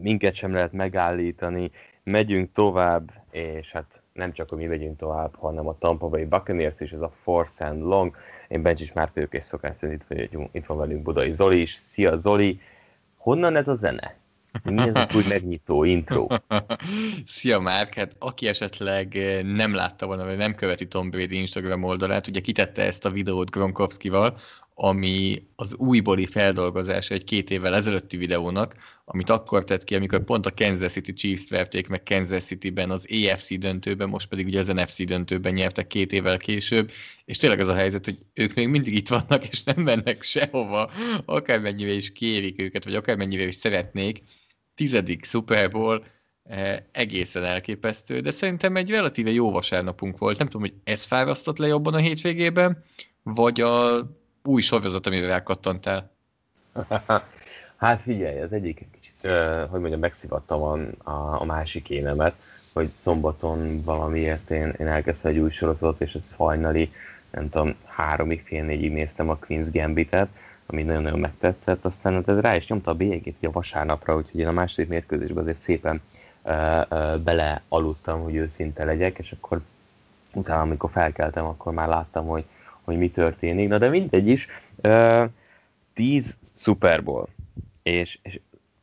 minket sem lehet megállítani, megyünk tovább, és hát nem csak, hogy mi megyünk tovább, hanem a Tampa Bay Buccaneers is, ez a Force and Long. Én Bencsis már vagyok, és szokás szerint itt, itt van velünk Budai Zoli is. Szia Zoli! Honnan ez a zene? Mi ez a úgy megnyitó intro? Szia Márk, hát aki esetleg eh, nem látta volna, vagy nem követi Tom Brady Instagram oldalát, ugye kitette ezt a videót Gronkowskival, ami az újbóli feldolgozása egy két évvel ezelőtti videónak, amit akkor tett ki, amikor pont a Kansas City Chiefs verték meg Kansas City-ben az AFC döntőben, most pedig ugye az NFC döntőben nyertek két évvel később, és tényleg az a helyzet, hogy ők még mindig itt vannak, és nem mennek sehova, akármennyire is kérik őket, vagy akármennyire is szeretnék. Tizedik Super Bowl, eh, egészen elképesztő, de szerintem egy relatíve jó vasárnapunk volt. Nem tudom, hogy ez fárasztott le jobban a hétvégében, vagy a új sorozat, amivel rákattantál? hát figyelj, az egyik hogy mondjam, megszivattam a, a, másik énemet, hogy szombaton valamiért én, én elkezdtem egy új sorozatot, és ez hajnali, nem tudom, háromig, fél négyig néztem a Queen's Gambitet, ami nagyon-nagyon megtetszett, aztán hát ez rá is nyomta a bélyegét a vasárnapra, úgyhogy én a második mérkőzésben azért szépen uh, uh, belealudtam, hogy őszinte legyek, és akkor utána, amikor felkeltem, akkor már láttam, hogy, hogy mi történik. Na de mindegy is, uh, 10 Super Bowl, és, és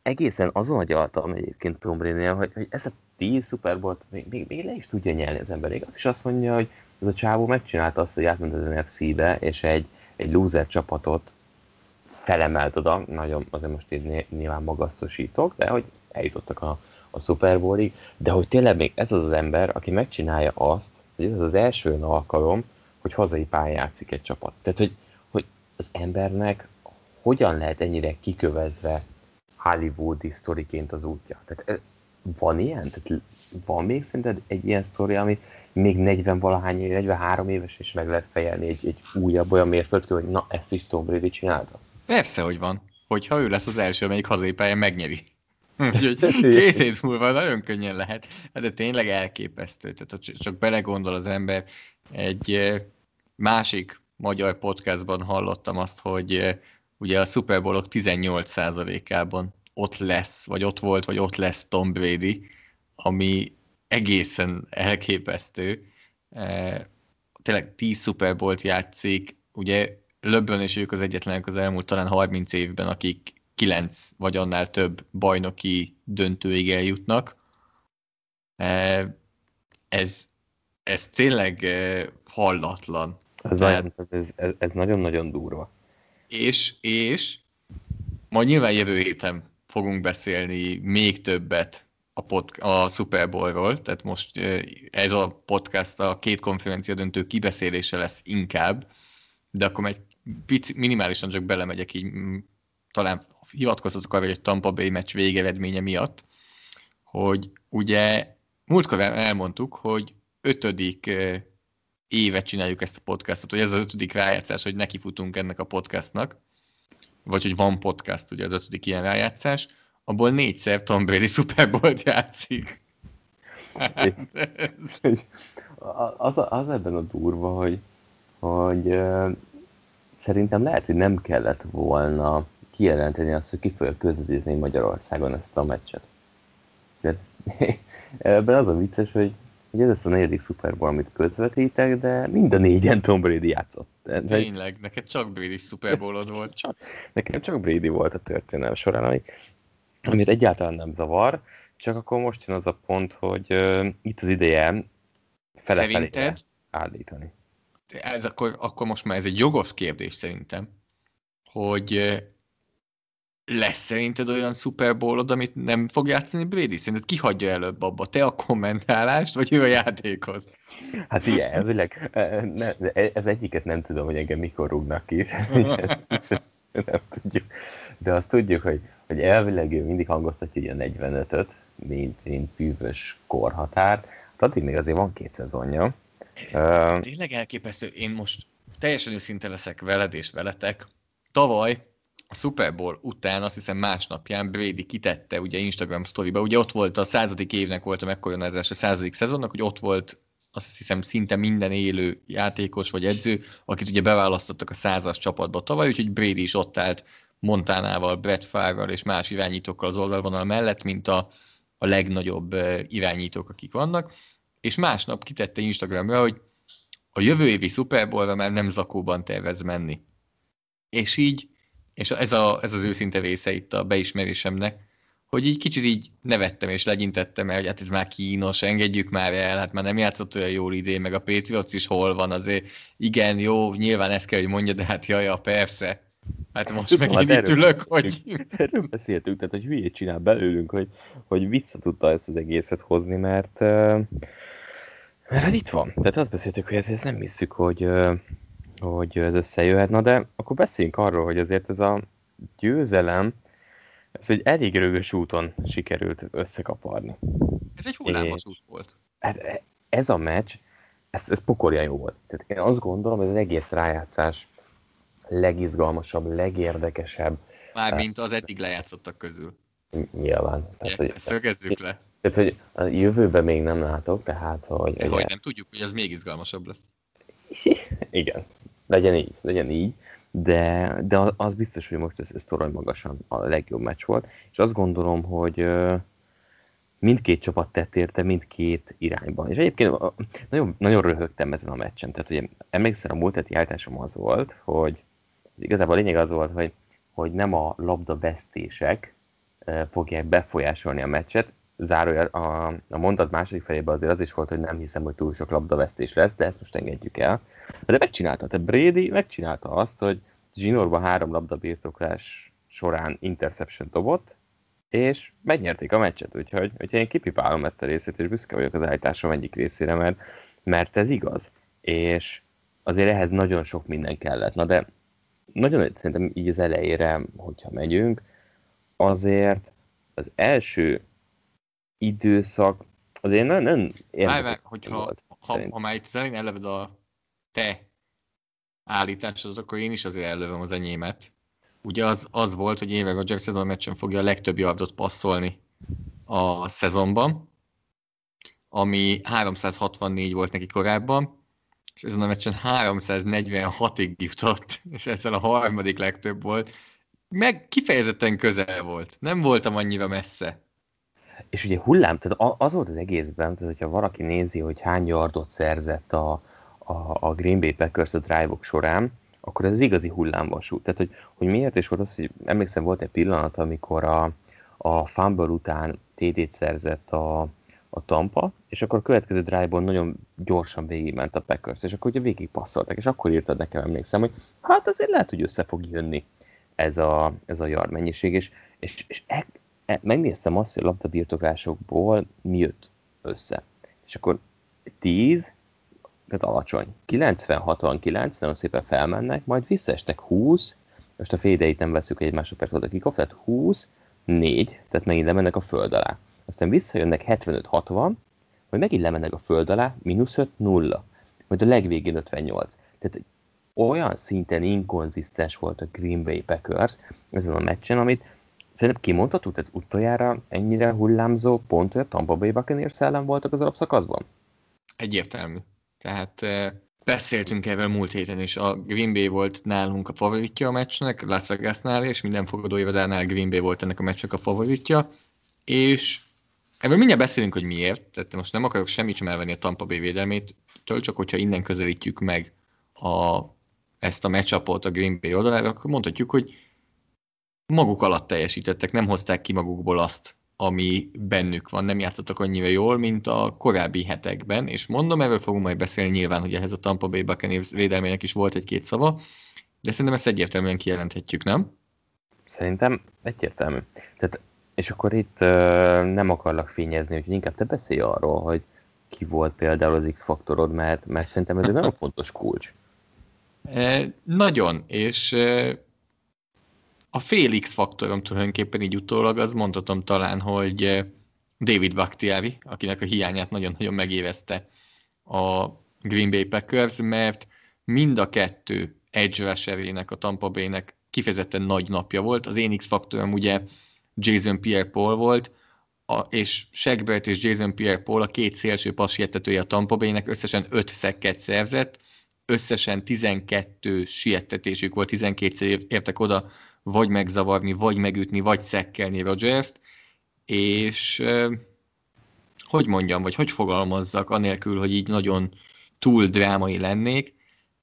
egészen azon agyaltam egyébként Tom brady hogy, hogy ezt a 10 Super még, még, még, le is tudja nyelni az ember. Az is azt mondja, hogy ez a csávó megcsinálta azt, hogy átment az NFC-be, és egy, egy loser csapatot felemelt oda, nagyon azért most így nyilván magasztosítok, de hogy eljutottak a, a Super Bowl-ig, de hogy tényleg még ez az az ember, aki megcsinálja azt, hogy ez az első alkalom, hogy hazai pályán játszik egy csapat. Tehát, hogy, hogy az embernek hogyan lehet ennyire kikövezve hollywoodi sztoriként az útja? Tehát van ilyen? Tehát van még szerinted egy ilyen sztori, ami még 40 valahány, 43 éves és meg lehet fejelni egy, egy újabb olyan mérföldkő, hogy na, ezt is Tom Brady csinálta? Persze, hogy van. Hogyha ő lesz az első, amelyik hazai pályán megnyeri. Úgyhogy két hét múlva nagyon könnyen lehet, de tényleg elképesztő. Tehát csak belegondol az ember, egy másik magyar podcastban hallottam azt, hogy ugye a Super Bowl-ok 18%-ában ott lesz, vagy ott volt, vagy ott lesz Tom Brady, ami egészen elképesztő. Tényleg 10 Super Bowl-t játszik, ugye LeBron és ők az egyetlenek az elmúlt talán 30 évben, akik 9 vagy annál több bajnoki döntőig eljutnak. Ez, ez tényleg hallatlan. Ez, Tehát, ez, ez, ez nagyon-nagyon durva. És, és majd nyilván jövő héten fogunk beszélni még többet a, pod, a Super Bowl-ról, tehát most ez a podcast a két konferencia döntő kibeszélése lesz inkább, de akkor egy pici, minimálisan csak belemegyek így, talán hivatkozhatok arra, hogy egy Tampa Bay meccs végeredménye miatt, hogy ugye múltkor elmondtuk, hogy ötödik évet csináljuk ezt a podcastot, hogy ez az ötödik rájátszás, hogy nekifutunk ennek a podcastnak, vagy hogy van podcast, ugye az ötödik ilyen rájátszás, abból négyszer Tom Brady Super Bowl-t játszik. az, az ebben a durva, hogy, hogy szerintem lehet, hogy nem kellett volna kijelenteni azt, hogy ki fogja közvetíteni Magyarországon ezt a meccset. De, ebben az a vicces, hogy hogy ez lesz a negyedik Super Bowl, amit közvetítek, de mind a négyen Tom Brady játszott. Tényleg, neked csak Brady Super Bowlod volt. Csak, nekem csak Brady volt a történelem során, ami, amit egyáltalán nem zavar, csak akkor most jön az a pont, hogy uh, itt az ideje fele állítani. Ez akkor, akkor most már ez egy jogos kérdés szerintem, hogy lesz szerinted olyan Super Bowlod, amit nem fog játszani Brady? Szerinted ki hagyja előbb abba? Te a kommentálást, vagy ő a játékhoz? Hát igen, elvileg ez egyiket nem tudom, hogy engem mikor rúgnak ki. nem tudjuk. De azt tudjuk, hogy, hogy elvileg ő mindig hangoztatja hogy a 45-öt, mint, mint bűvös korhatár. Hát addig még azért van két szezonja. Tényleg elképesztő. Én most teljesen őszinte leszek veled és veletek. Tavaly a Super Bowl után, azt hiszem másnapján Brady kitette ugye Instagram sztoriba, ugye ott volt a századik évnek volt a megkoronázás a századik szezonnak, hogy ott volt azt hiszem szinte minden élő játékos vagy edző, akit ugye beválasztottak a százas csapatba tavaly, úgyhogy Brady is ott állt Montánával, Brett Favre-val és más irányítókkal az oldalvonal mellett, mint a, a legnagyobb irányítók, akik vannak, és másnap kitette Instagramra, hogy a jövő évi Super Bowl-ra már nem zakóban tervez menni. És így, és ez, a, ez az őszinte része itt a beismerésemnek, hogy így kicsit így nevettem és legyintettem el, hogy hát ez már kínos, engedjük már el, hát már nem játszott olyan jól idén, meg a Patriots is hol van, azért igen, jó, nyilván ezt kell, hogy mondja, de hát jaja, persze. Hát most meg hát itt ülök, hogy... Erről beszéltünk, tehát hogy hülyét csinál belőlünk, hogy, hogy vissza tudta ezt az egészet hozni, mert, mert hát itt van. Tehát azt beszéltük, hogy ezt, ezt nem hiszük, hogy, hogy ez összejöhet. Na de akkor beszéljünk arról, hogy azért ez a győzelem, ez egy elég rögös úton sikerült összekaparni. Ez egy hullámos út volt. Ez a meccs, ez, ez pokolja jó volt. Tehát én azt gondolom, hogy az egész rájátszás legizgalmasabb, legérdekesebb. Mármint az eddig lejátszottak közül. Nyilván. Tehát, hogy, szögezzük le. Tehát, hogy a jövőben még nem látok, tehát, hogy... De hogy nem tudjuk, hogy ez még izgalmasabb lesz. Igen, legyen így, legyen így, de, de az biztos, hogy most ez, ez torony magasan a legjobb meccs volt, és azt gondolom, hogy mindkét csapat tett érte mindkét irányban. És egyébként nagyon, nagyon röhögtem ezen a meccsen. Tehát ugye emlékszem, a múlt heti állításom az volt, hogy igazából a lényeg az volt, hogy, hogy nem a labda vesztések fogják befolyásolni a meccset, zárója a, a mondat második felében azért az is volt, hogy nem hiszem, hogy túl sok labdavesztés lesz, de ezt most engedjük el. De megcsinálta, tehát Brady megcsinálta azt, hogy zsinórban három labda birtoklás során interception dobott, és megnyerték a meccset, úgyhogy, úgyhogy én kipipálom ezt a részét, és büszke vagyok az állításom egyik részére, mert, mert ez igaz. És azért ehhez nagyon sok minden kellett. Na de nagyon szerintem így az elejére, hogyha megyünk, azért az első időszak azért nem, nem érdekes. hogyha volt, ha, ha már itt elején eleved a te állításod, akkor én is azért ellövöm az enyémet. Ugye az, az volt, hogy Éve Rodgers szezon meccsen fogja a legtöbb yardot passzolni a szezonban, ami 364 volt neki korábban, és ezen a meccsen 346-ig jutott, és ezzel a harmadik legtöbb volt. Meg kifejezetten közel volt. Nem voltam annyira messze. És ugye hullám, tehát az volt az egészben, tehát hogyha valaki nézi, hogy hány yardot szerzett a, a, a Green Bay Packers a drive-ok során, akkor ez az igazi hullámvasút. Tehát, hogy, hogy miért is volt az, hogy emlékszem, volt egy pillanat, amikor a, a fumble után TD-t szerzett a, a Tampa, és akkor a következő drive-on nagyon gyorsan végigment a Packers, és akkor ugye végig passzoltak, és akkor írtad nekem, emlékszem, hogy hát azért lehet, hogy össze fog jönni ez a, ez a yard mennyiség, és, és, és e, megnéztem azt, hogy a labdabirtoklásokból mi jött össze. És akkor 10, tehát alacsony. 90-69, nagyon szépen felmennek, majd visszaestek 20, most a fédeit nem veszük egy másodperc volt a kickoff, tehát 20, 4, tehát megint lemennek a föld alá. Aztán visszajönnek 75-60, majd megint lemennek a föld alá, mínusz 5, 0. Majd a legvégén 58. Tehát olyan szinten inkonzisztens volt a Green Bay Packers ezen a meccsen, amit szerintem kimondható, tehát utoljára ennyire hullámzó pont, hogy a Tampa Bay Buccaneers ellen voltak az alapszakaszban? Egyértelmű. Tehát beszéltünk erről múlt héten is. A Green Bay volt nálunk a favoritja a meccsnek, Las Vegasnál, és minden fogadóévadánál Green Bay volt ennek a meccsnek a favoritja. És ebből mindjárt beszélünk, hogy miért. Tehát most nem akarok semmit sem elvenni a Tampa Bay védelmét, től csak hogyha innen közelítjük meg a, ezt a matchupot a Green Bay oldalára, akkor mondhatjuk, hogy maguk alatt teljesítettek, nem hozták ki magukból azt, ami bennük van, nem játszottak annyira jól, mint a korábbi hetekben, és mondom, erről fogunk majd beszélni nyilván, hogy ehhez a Tampa Bay Buccaneers védelmének is volt egy-két szava, de szerintem ezt egyértelműen kijelenthetjük, nem? Szerintem egyértelmű. Tehát, és akkor itt uh, nem akarlak fényezni, hogy inkább te beszélj arról, hogy ki volt például az X-faktorod, mert, mert szerintem ez egy nagyon fontos kulcs. E, nagyon, és e, a Félix faktorom tulajdonképpen így utólag, az mondhatom talán, hogy eh, David Bakhtiari, akinek a hiányát nagyon-nagyon megévezte a Green Bay Packers, mert mind a kettő edge rusherének, a Tampa Bay-nek kifejezetten nagy napja volt. Az én X-faktorom ugye Jason Pierre-Paul volt, a, és Segbert és Jason Pierre-Paul a két szélső passietetője a Tampa Bay-nek összesen 5 szekket szerzett, összesen 12 siettetésük volt, 12 értek oda vagy megzavarni, vagy megütni, vagy szekkelni Rodgers-t, és hogy mondjam, vagy hogy fogalmazzak, anélkül, hogy így nagyon túl drámai lennék,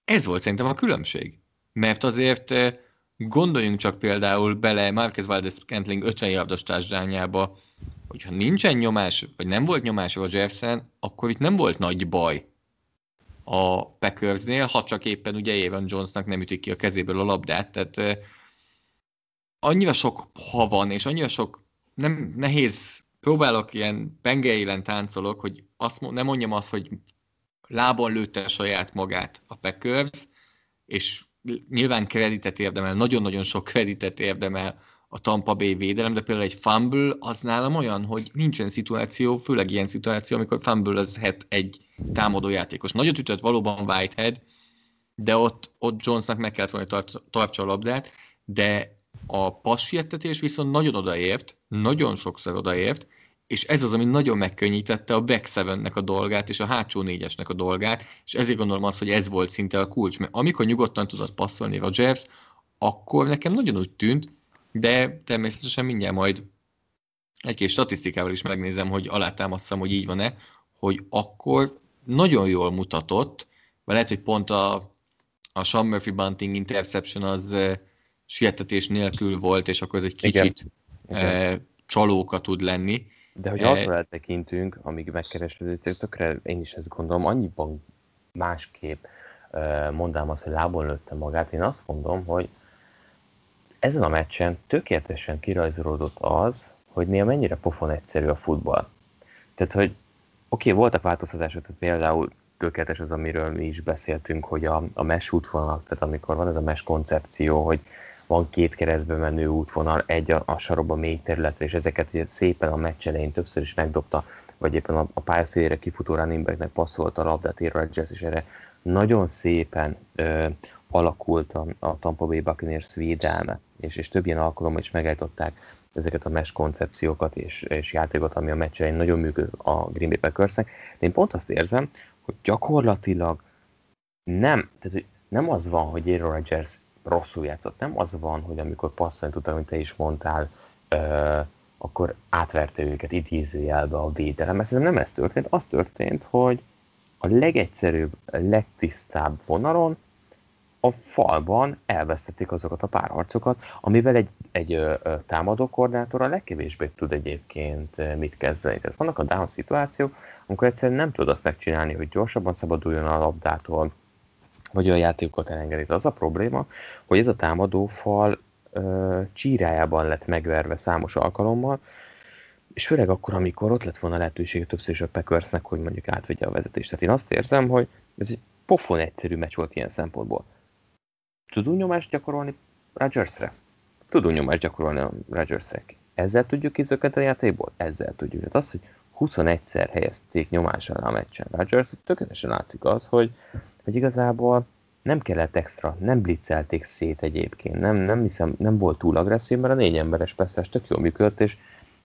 ez volt szerintem a különbség. Mert azért gondoljunk csak például bele Marquez Valdez Kentling 50 yardos társadalmába, hogyha nincsen nyomás, vagy nem volt nyomás Rodgersen, akkor itt nem volt nagy baj a Packersnél, ha csak éppen ugye Evan Jonesnak nem ütik ki a kezéből a labdát, tehát annyira sok ha van, és annyira sok nem nehéz, próbálok ilyen pengeilen táncolok, hogy azt, nem mondjam azt, hogy lábon lőtte saját magát a Packers, és nyilván kreditet érdemel, nagyon-nagyon sok kreditet érdemel a Tampa Bay védelem, de például egy fumble az nálam olyan, hogy nincsen szituáció, főleg ilyen szituáció, amikor fumble az het egy támadó játékos. Nagyot ütött valóban Whitehead, de ott, ott Jonesnak meg kellett volna tart, tartsa a labdát, de a passietetés viszont nagyon odaért, nagyon sokszor odaért, és ez az, ami nagyon megkönnyítette a back seven a dolgát, és a hátsó négyesnek a dolgát, és ezért gondolom azt, hogy ez volt szinte a kulcs, mert amikor nyugodtan tudott passzolni Rodgers, akkor nekem nagyon úgy tűnt, de természetesen mindjárt majd egy-két statisztikával is megnézem, hogy alátámasztam, hogy így van-e, hogy akkor nagyon jól mutatott, vagy lehet, hogy pont a, a Sean Murphy Bunting interception az uh, sietetés nélkül volt, és akkor ez egy kicsit Igen. Uh, csalóka tud lenni, de hogy arra eltekintünk, amíg megkeresődött, tökre én is ezt gondolom, annyiban másképp mondám azt, hogy lábon lőtte magát. Én azt mondom, hogy ezen a meccsen tökéletesen kirajzolódott az, hogy néha mennyire pofon egyszerű a futball. Tehát, hogy oké, okay, voltak változtatások, tehát például tökéletes az, amiről mi is beszéltünk, hogy a, a mesh útvonalak, tehát amikor van ez a mesh koncepció, hogy van két keresztbe menő útvonal, egy a, a sarokba mély területre, és ezeket ugye szépen a meccs elején többször is megdobta, vagy éppen a, a pályaszélére kifutó running backnek passzolta a labdát, Aaron Rodgers, és erre nagyon szépen ö, alakult a, a Tampa Bay Buccaneers védelme, és, és több ilyen alkalommal is megállították ezeket a mesh koncepciókat és, és játékot, ami a meccs elején nagyon működött a Green Bay Packersnek. De én pont azt érzem, hogy gyakorlatilag nem, tehát hogy nem az van, hogy Aaron Rodgers rosszul játszott. Nem az van, hogy amikor passzolni tudta, amit te is mondtál, ö, akkor átverte őket idézőjelbe a védelem. Ezt nem ez történt. Az történt, hogy a legegyszerűbb, legtisztább vonalon a falban elvesztették azokat a párharcokat, amivel egy, egy ö, támadó koordinátor a legkevésbé tud egyébként mit kezdeni. Tehát vannak a down szituációk, amikor egyszerűen nem tud azt megcsinálni, hogy gyorsabban szabaduljon a labdától, vagy olyan játékokat elengedít. Az a probléma, hogy ez a támadó fal ö, csírájában lett megverve számos alkalommal, és főleg akkor, amikor ott lett volna lehetőség többször is a Packersnek, hogy mondjuk átvegye a vezetést. Tehát én azt érzem, hogy ez egy pofon egyszerű meccs volt ilyen szempontból. Tudunk nyomást gyakorolni Rodgersre? Tudunk nyomást gyakorolni a Rodgersre. Ezzel tudjuk kizökkenteni a játékból? Ezzel tudjuk. Tehát az, hogy 21-szer helyezték nyomás alá a meccsen Rodgers, tökéletesen látszik az, hogy hogy igazából nem kellett extra, nem blitzelték szét egyébként, nem, nem hiszem, nem volt túl agresszív, mert a négy emberes persze tök jól működött, és,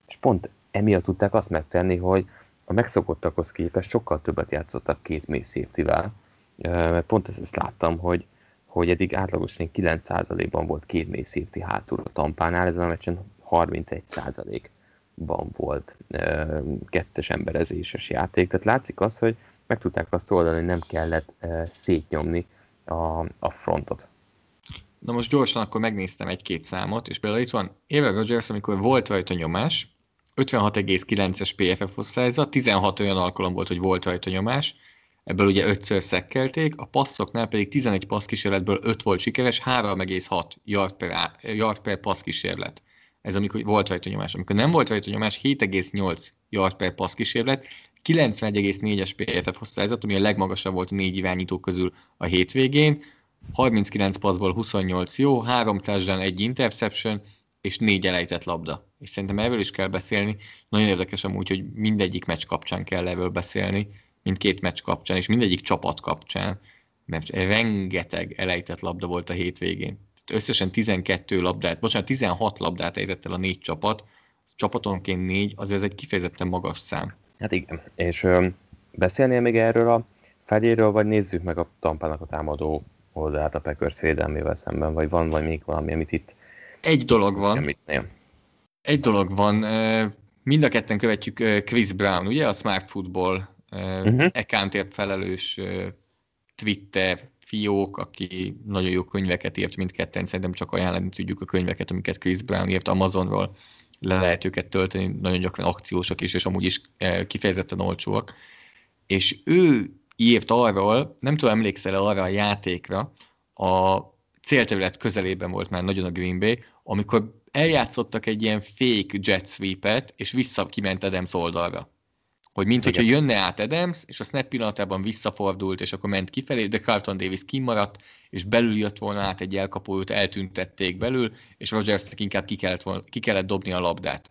és pont emiatt tudták azt megtenni, hogy a megszokottakhoz képest sokkal többet játszottak két mély safety-vel, mert pont ezt, ezt láttam, hogy, hogy eddig átlagosan 9%-ban volt két mély safety hátul a tampánál, ezen a meccsen 31%-ban volt kettes emberezéses játék, tehát látszik az, hogy meg tudták azt oldani, hogy nem kellett szétnyomni a, a frontot. Na most gyorsan akkor megnéztem egy-két számot, és például itt van Aaron Rodgers, amikor volt rajta nyomás, 56,9-es PFF osztályzat, 16 olyan alkalom volt, hogy volt rajta nyomás, ebből ugye 5-ször szekkelték, a passzoknál pedig 11 passz kísérletből 5 volt sikeres, 3,6 yard per, yard per passz kísérlet. Ez amikor volt rajta nyomás. Amikor nem volt rajta nyomás, 7,8 yard per passz kísérlet, 91,4-es PFF osztályzat, ami a legmagasabb volt a négy irányító közül a hétvégén, 39 passzból 28 jó, 3 touchdown, egy interception, és négy elejtett labda. És szerintem erről is kell beszélni. Nagyon érdekes amúgy, hogy mindegyik meccs kapcsán kell erről beszélni, mindkét meccs kapcsán, és mindegyik csapat kapcsán, mert rengeteg elejtett labda volt a hétvégén. Összesen 12 labdát, bocsánat, 16 labdát ejtett el a négy csapat, csapatonként négy, azért ez egy kifejezetten magas szám. Hát igen, és ö, beszélnél még erről a fegyéről, vagy nézzük meg a Tampának a támadó oldalát a Packers védelmével szemben, vagy van vagy még valami, amit itt Egy dolog van. Nem. Egy dolog van. Mind a ketten követjük Chris Brown, ugye? A Smart Football uh-huh. accountért felelős Twitter fiók, aki nagyon jó könyveket írt mindketten, szerintem csak ajánlani tudjuk a könyveket, amiket Chris Brown írt Amazonról, le lehet őket tölteni, nagyon gyakran akciósak is, és amúgy is kifejezetten olcsóak. És ő írt arról, nem tudom, emlékszel arra a játékra, a célterület közelében volt már nagyon a Green Bay, amikor eljátszottak egy ilyen fake jet sweep-et, és vissza kiment Adams oldalra. Hogy mint hogyha jönne át Adams, és a snap pillanatában visszafordult, és akkor ment kifelé, de Carlton Davis kimaradt, és belül jött volna át egy elkapó, őt eltüntették belül, és Rogersnek inkább ki kellett, volna, ki kellett dobni a labdát.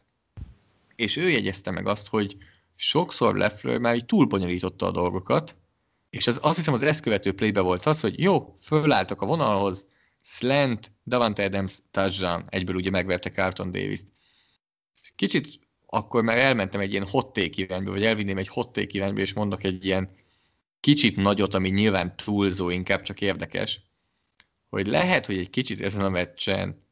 És ő jegyezte meg azt, hogy sokszor Leffler már így túlbonyolította a dolgokat, és az, azt hiszem az ezt követő playbe volt az, hogy jó, fölálltak a vonalhoz, slant, Davante Adams, touchdown, egyből ugye megverte Carlton Davis-t. Kicsit akkor már elmentem egy ilyen hot take irányba, vagy elvinném egy hot take irányba, és mondok egy ilyen kicsit nagyot, ami nyilván túlzó, inkább csak érdekes, hogy lehet, hogy egy kicsit ezen a meccsen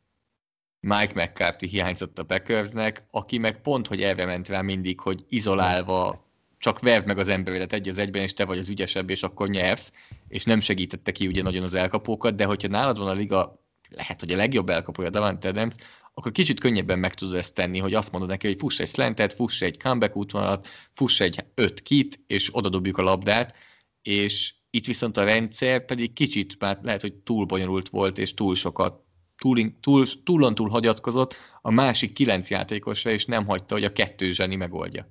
Mike McCarthy hiányzott a Packersnek, aki meg pont, hogy erre ment rá mindig, hogy izolálva csak verd meg az emberedet egy az egyben, és te vagy az ügyesebb, és akkor nyersz, és nem segítette ki ugye nagyon az elkapókat, de hogyha nálad van a liga, lehet, hogy a legjobb elkapója Davante Adams, akkor kicsit könnyebben meg tudod ezt tenni, hogy azt mondod neki, hogy fuss egy slantet, fuss egy comeback útvonalat, fuss egy öt kit, és oda dobjuk a labdát, és itt viszont a rendszer pedig kicsit már lehet, hogy túl bonyolult volt, és túl sokat, túl, túl, túlon túl hagyatkozott a másik kilenc játékosra, és nem hagyta, hogy a kettő zseni megoldja.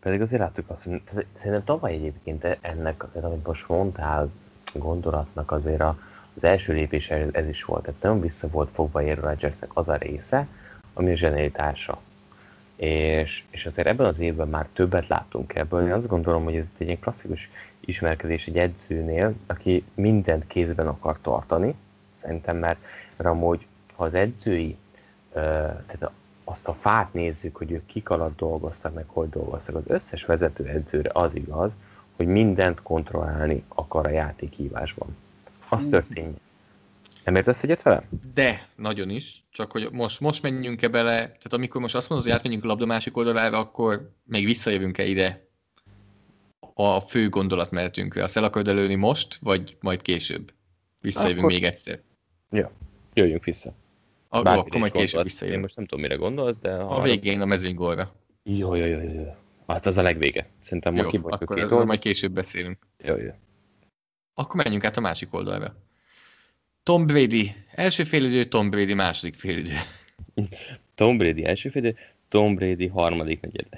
Pedig azért láttuk azt, hogy szerintem tavaly egyébként ennek, amit most mondtál, gondolatnak azért a, az első lépés ez is volt. Tehát nagyon vissza volt fogva Aaron Rodgersnek az a része, ami a zseneritása. És, és azért ebben az évben már többet láttunk ebből. Én azt gondolom, hogy ez egy ilyen klasszikus ismerkedés egy edzőnél, aki mindent kézben akar tartani. Szerintem, mert, mert amúgy, ha az edzői, tehát azt a fát nézzük, hogy ők kik alatt dolgoztak, meg hogy dolgoztak, az összes vezető edzőre az igaz, hogy mindent kontrollálni akar a játékhívásban. Az történjen. Nem értesz egyet velem? De, nagyon is. Csak hogy most, most menjünk-e bele, tehát amikor most azt mondod, hogy átmenjünk a labda másik oldalára, akkor még visszajövünk-e ide a fő gondolatmenetünkre? Azt el akarod előni most, vagy majd később? Visszajövünk akkor... még egyszer. Ja, jöjjünk vissza. A, akkor majd később visszajövünk. Én most nem tudom, mire gondolsz, de... A végén a mezőnygólra. Jó, jó, jó, jó. Hát az a legvége. Szerintem most akkor két majd később beszélünk. Jó, jó. Akkor menjünk át a másik oldalra. Tom Brady első félidő, Tom Brady második félidő. Tom Brady első félidő, Tom Brady harmadik negyed.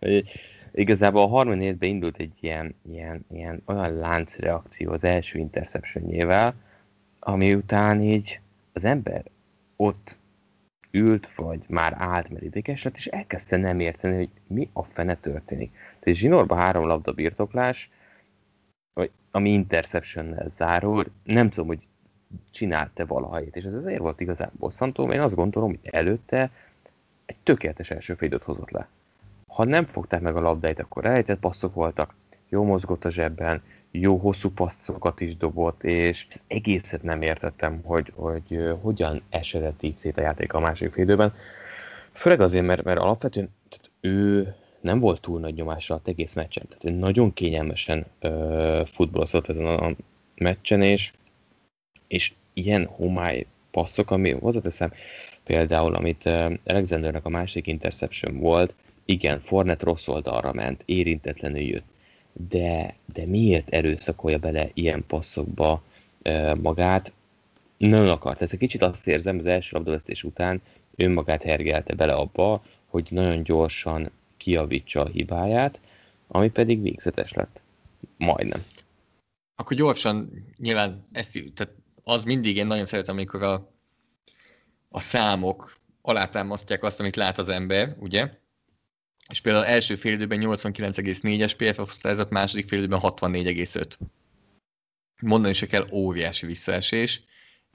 Igazából a harmadik negyedben indult egy ilyen, ilyen, ilyen olyan láncreakció az első interceptionjével, ami után így az ember ott ült, vagy már állt, mert ideges lett, és elkezdte nem érteni, hogy mi a fene történik. Tehát zsinórba három labda birtoklás, ami interceptionnel zárul, nem tudom, hogy csinált-e valahelyet, és ez azért volt igazán bosszantó, mert én azt gondolom, hogy előtte egy tökéletes első félidőt hozott le. Ha nem fogták meg a labdáit, akkor rejtett passzok voltak, jó mozgott a zsebben, jó hosszú passzokat is dobott, és egészet nem értettem, hogy, hogy hogyan esedett így szét a játék a másik félidőben. Főleg azért, mert, mert alapvetően tehát ő nem volt túl nagy nyomás alatt egész meccsen. Tehát nagyon kényelmesen uh, futballozott ezen a meccsen, és, és ilyen homály passzok, ami hozzáteszem, például, amit uh, Alexandernek a másik interception volt, igen, Fornet rossz oldalra ment, érintetlenül jött, de, de miért erőszakolja bele ilyen passzokba uh, magát? Nem akart. Ez egy kicsit azt érzem, az első labdavesztés után önmagát hergelte bele abba, hogy nagyon gyorsan kiavítsa a hibáját, ami pedig végzetes lett. Majdnem. Akkor gyorsan, nyilván ezt, tehát az mindig én nagyon szeretem, amikor a, a számok alátámasztják azt, amit lát az ember, ugye? És például első fél időben 89,4-es PFF osztályzat, második fél időben 64,5. Mondani se kell, óriási visszaesés.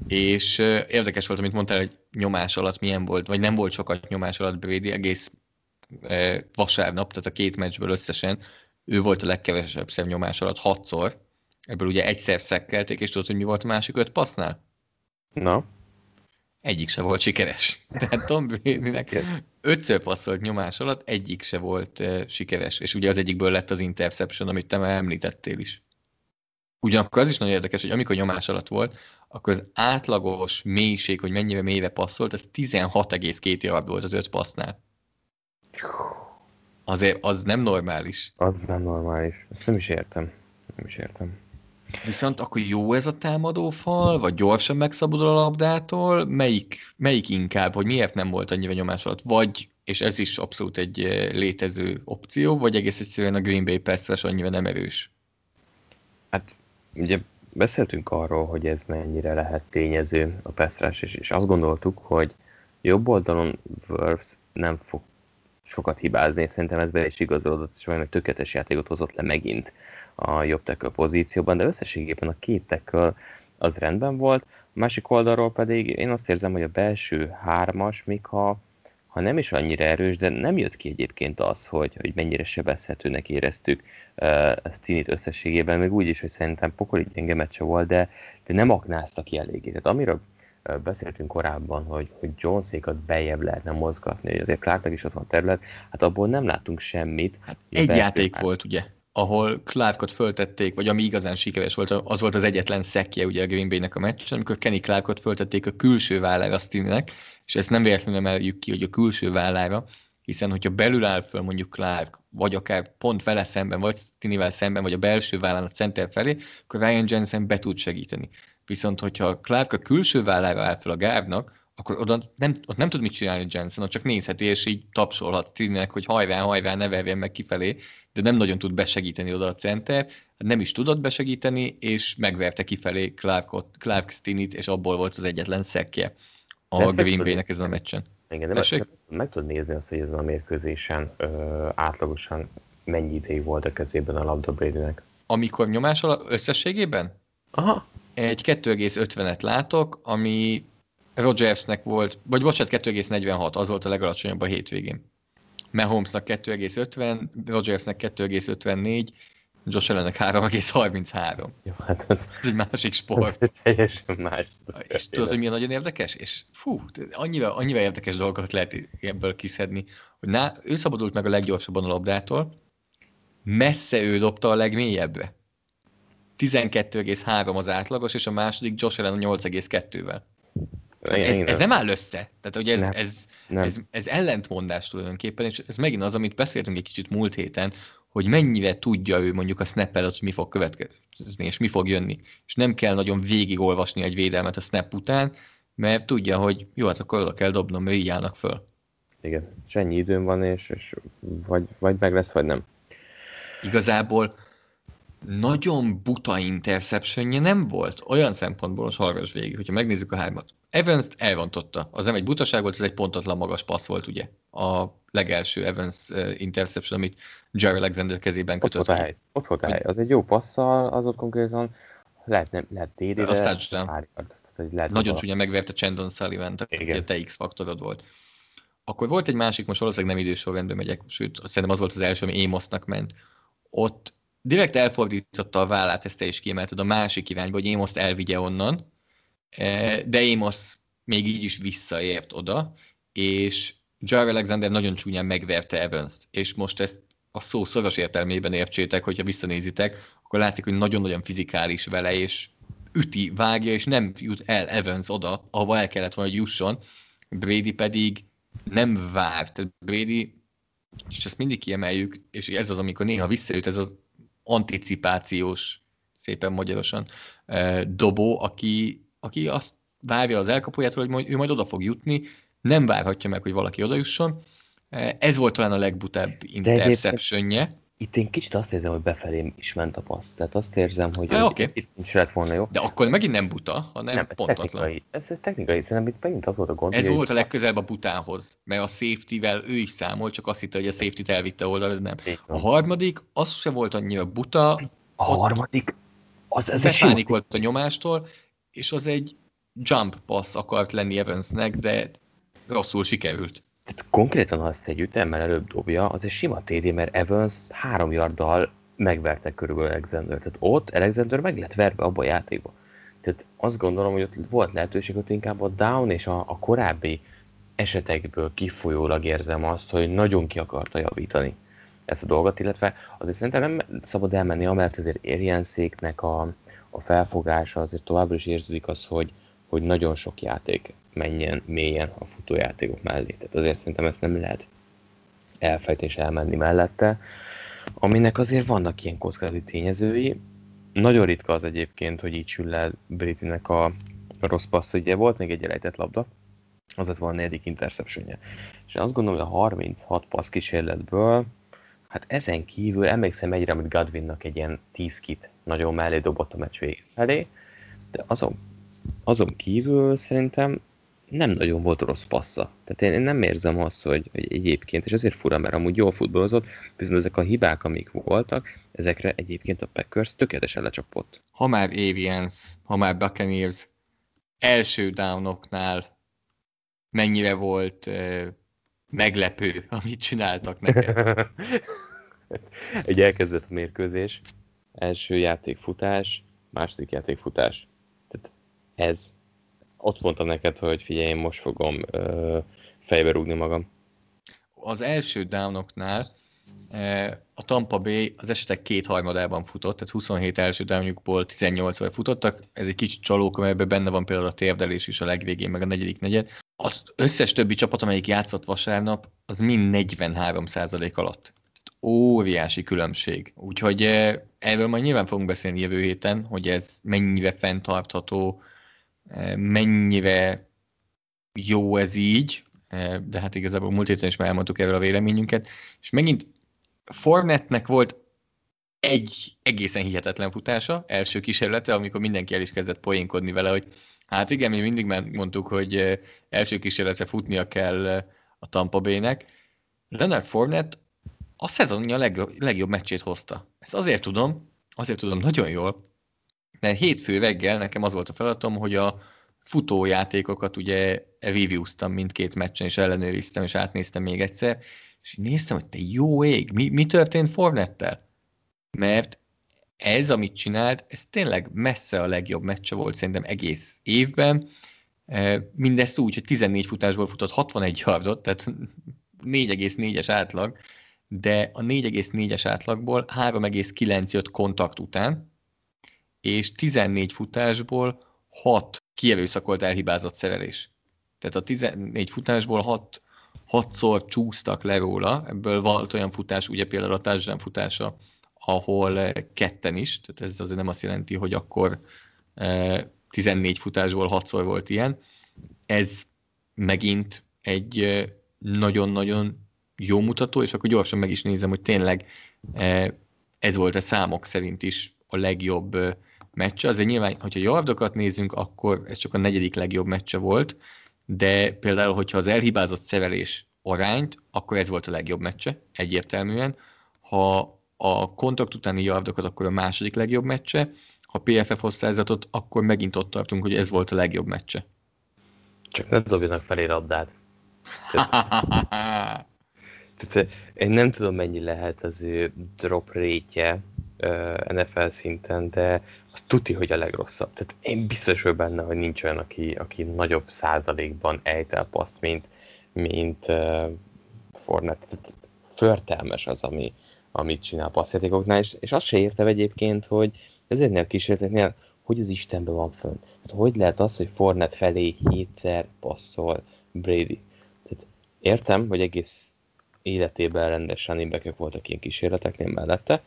És érdekes volt, amit mondtál, hogy nyomás alatt milyen volt, vagy nem volt sokat nyomás alatt Brady, egész vasárnap, tehát a két meccsből összesen ő volt a legkevesebb szemnyomás alatt hatszor, ebből ugye egyszer szekkelték, és tudod, hogy mi volt a másik öt passznál? Na? egyik se volt sikeres. Tehát Tom Bradynek ötször passzolt nyomás alatt, egyik se volt uh, sikeres, és ugye az egyikből lett az interception, amit te már említettél is. Ugyanakkor az is nagyon érdekes, hogy amikor nyomás alatt volt, akkor az átlagos mélység, hogy mennyire mélyre passzolt, az 16,2 yard volt az öt passznál. Azért az nem normális. Az nem normális. Ezt nem is értem. Nem is értem. Viszont akkor jó ez a támadó fal, vagy gyorsan megszabadul a labdától? Melyik, melyik inkább, hogy miért nem volt annyira nyomás alatt? Vagy, és ez is abszolút egy eh, létező opció, vagy egész egyszerűen a Green Bay pass annyira nem erős? Hát ugye beszéltünk arról, hogy ez mennyire lehet tényező a pass és, és azt gondoltuk, hogy jobb oldalon Wolves nem fog sokat hibázni, és szerintem ez be is igazolódott, és valami tökéletes játékot hozott le megint a jobb tackle pozícióban, de összességében a két tackle az rendben volt, a másik oldalról pedig én azt érzem, hogy a belső hármas, még ha, ha nem is annyira erős, de nem jött ki egyébként az, hogy, hogy mennyire sebezhetőnek éreztük uh, Stinit összességében, még úgy is, hogy szerintem pokoli gyenge meccse volt, de, de nem aknáztak ki eléggé. Tehát amiről beszéltünk korábban, hogy, hogy Jonesékat bejebb lehetne mozgatni, hogy azért Clarknak is ott van terület, hát abból nem látunk semmit. Hát egy játék volt, ugye? ahol Clarkot föltették, vagy ami igazán sikeres volt, az volt az egyetlen szekje ugye a Green Bay-nek a meccsen, amikor Kenny Clarkot föltették a külső vállára Stinnek, és ezt nem véletlenül emeljük ki, hogy a külső vállára, hiszen hogyha belül áll föl mondjuk Clark, vagy akár pont vele szemben, vagy Stinivel szemben, vagy a belső vállán a center felé, akkor Ryan Jensen be tud segíteni. Viszont, hogyha Clark a külső vállára áll fel a gávnak, akkor oda nem, ott nem tud mit csinálni Jensen, ott csak nézheti, és így tapsolhat Stininek, hogy hajrá, hajrá, ne verjen meg kifelé, de nem nagyon tud besegíteni oda a center, nem is tudott besegíteni, és megverte kifelé Clarkot, Clark Stinit, és abból volt az egyetlen szekje a Green Bay-nek ezen a meccsen. Igen, de meg, meg tud nézni azt, hogy ezen a mérkőzésen ö, átlagosan mennyi ideig volt a kezében a labda Bradynek. Amikor nyomás alatt összességében? Aha. Egy 2,50-et látok, ami Rogersnek volt, vagy bocsánat, 2,46, az volt a legalacsonyabb a hétvégén. Mahomesnak 2,50, Rogersnek 2,54, Josh Allennek 3,33. Jó, hát az, ez egy másik sport. Teljesen más. És tudod, hogy mi nagyon érdekes? És fú, annyira, annyira érdekes dolgokat lehet ebből kiszedni, hogy ná, ő szabadult meg a leggyorsabban a labdától, messze ő dobta a legmélyebbre. 12,3 az átlagos, és a második Josh Allen 8,2-vel. Ez, ez nem áll össze. Tehát, hogy ez, nem. ez, nem. Ez, ez ellentmondás tulajdonképpen, és ez megint az, amit beszéltünk egy kicsit múlt héten, hogy mennyire tudja ő mondjuk a snap előtt, hogy mi fog következni, és mi fog jönni. És nem kell nagyon végigolvasni egy védelmet a snap után, mert tudja, hogy jó, hát akkor oda kell dobnom, mert így állnak föl. Igen, és ennyi időm van, és, és vagy, vagy meg lesz, vagy nem. Igazából nagyon buta interceptionje nem volt. Olyan szempontból most hallgass végig, hogyha megnézzük a hármat. evans elvontotta. Az nem egy butaság volt, ez egy pontatlan magas passz volt, ugye? A legelső Evans interception, amit Jerry Alexander kezében kötött. Ott volt a hely. Ott volt a hely. Az egy jó passzal, az ott konkrétan lehet, nem, lehet TD-re. Az touchdown. Nagyon csúnya megverte Chandon Sullivan, aki a TX faktorod volt. Akkor volt egy másik, most valószínűleg nem idősorrendben megyek, sőt, szerintem az volt az első, ami Amosnak ment. Ott direkt elfordította a vállát, ezt te is kiemelted a másik irányba, hogy Amos elvigye onnan, e, de Amos még így is visszaért oda, és Jar Alexander nagyon csúnyán megverte evans és most ezt a szó szoros értelmében értsétek, hogyha visszanézitek, akkor látszik, hogy nagyon-nagyon fizikális vele, és üti, vágja, és nem jut el Evans oda, ahova el kellett volna, hogy jusson. Brady pedig nem vár. Tehát Brady, és ezt mindig kiemeljük, és ez az, amikor néha visszajut ez az anticipációs, szépen magyarosan, dobó, aki, aki azt várja az elkapójától, hogy ő majd oda fog jutni, nem várhatja meg, hogy valaki oda jusson. Ez volt talán a legbutább interceptionje. Itt én kicsit azt érzem, hogy befelé is ment a passz. Tehát azt érzem, hogy ja, okay. itt nincs lett volna jó. De akkor megint nem buta, hanem nem, ez pontatlan. Technikai, ez, ez technikai, szerintem itt megint az volt a gond. Ez volt a legközelebb a butához, mert a safety-vel ő is számolt, csak azt hitte, hogy a safety-t elvitte oldal, ez nem. A harmadik, az se volt annyira buta. A harmadik, az, ez egy volt a nyomástól, és az egy jump pass akart lenni Evansnek, de rosszul sikerült. Tehát konkrétan, ha ezt egy ütemmel előbb dobja, az egy sima TD, mert Evans három yarddal megverte körülbelül Alexander. Tehát ott Alexander meg lett verve abba a játékba. Tehát azt gondolom, hogy ott volt lehetőség, hogy inkább a down és a, a korábbi esetekből kifolyólag érzem azt, hogy nagyon ki akarta javítani ezt a dolgot, illetve azért szerintem nem szabad elmenni, amellett azért érjenszéknek a, a felfogása azért továbbra is érződik az, hogy, hogy nagyon sok játék menjen mélyen a futójátékok mellé. Tehát azért szerintem ezt nem lehet elfejteni és elmenni mellette, aminek azért vannak ilyen kockázati tényezői. Nagyon ritka az egyébként, hogy így sül le Britinek a rossz passz, ugye volt még egy elejtett labda, az lett volna a negyedik interceptionje. És azt gondolom, hogy a 36 passz kísérletből, hát ezen kívül emlékszem egyre, amit Godwinnak egy ilyen 10 kit nagyon mellé dobott a meccs felé, de azon, azon kívül szerintem nem nagyon volt rossz passza. Tehát én, én nem érzem azt, hogy, hogy egyébként, és ezért fura, mert amúgy jól futballozott, viszont ezek a hibák, amik voltak, ezekre egyébként a Packers tökéletesen lecsapott. Ha már Avians, ha már Buccaneers első downoknál mennyire volt uh, meglepő, amit csináltak nekem. Egy elkezdett a mérkőzés, első játékfutás, második játékfutás. Ez ott mondtam neked, hogy figyelj, én most fogom ö, fejbe rúgni magam. Az első downoknál a Tampa Bay az esetek kétharmadában futott, tehát 27 első downjukból 18 val futottak, ez egy kicsit csalók, mert benne van például a térdelés is a legvégén, meg a negyedik negyed. Az összes többi csapat, amelyik játszott vasárnap, az mind 43% alatt. Óriási különbség. Úgyhogy erről majd nyilván fogunk beszélni jövő héten, hogy ez mennyire fenntartható, mennyire jó ez így, de hát igazából múlt héten is már elmondtuk erről a véleményünket, és megint Fornetnek volt egy egészen hihetetlen futása, első kísérlete, amikor mindenki el is kezdett poénkodni vele, hogy hát igen, mi mindig már mondtuk, hogy első kísérletre futnia kell a Tampa Bay-nek. Leonard Fournette a szezonja legjobb, legjobb meccsét hozta. Ezt azért tudom, azért tudom nagyon jól, mert hétfő reggel nekem az volt a feladatom, hogy a futójátékokat ugye reviewztam mindkét meccsen, és ellenőriztem, és átnéztem még egyszer, és néztem, hogy te jó ég, mi, mi történt Fornettel? Mert ez, amit csinált, ez tényleg messze a legjobb meccse volt szerintem egész évben. E, mindezt úgy, hogy 14 futásból futott 61 yardot, tehát 4,4-es átlag, de a 4,4-es átlagból 3,9 jött kontakt után, és 14 futásból 6 kierőszakolt elhibázott szerelés. Tehát a 14 futásból 6 hatszor csúsztak le róla, ebből volt olyan futás, ugye például a touchdown futása, ahol ketten is, tehát ez azért nem azt jelenti, hogy akkor 14 futásból hatszor volt ilyen. Ez megint egy nagyon-nagyon jó mutató, és akkor gyorsan meg is nézem, hogy tényleg ez volt a számok szerint is a legjobb meccse. Azért nyilván, hogyha yardokat nézünk, akkor ez csak a negyedik legjobb meccse volt, de például, hogyha az elhibázott szerelés arányt, akkor ez volt a legjobb meccse, egyértelműen. Ha a kontakt utáni yardokat, akkor a második legjobb meccse, ha PFF hozzázatot, akkor megint ott tartunk, hogy ez volt a legjobb meccse. Csak ne dobjanak felé labdát. Tehát, tehát én nem tudom, mennyi lehet az ő drop rétje NFL szinten, de az tuti, hogy a legrosszabb. Tehát én biztos vagyok benne, hogy nincs olyan, aki, aki nagyobb százalékban ejt el paszt, mint, mint uh, Fornet. Tehát förtelmes az, ami, amit csinál passzjátékoknál, és, és azt se értem egyébként, hogy ezeknél a kísérleteknél, hogy az Istenben van fönn. Hát hogy lehet az, hogy Fornet felé hétszer passzol Brady? Tehát értem, hogy egész életében rendes running voltak ilyen kísérleteknél mellette,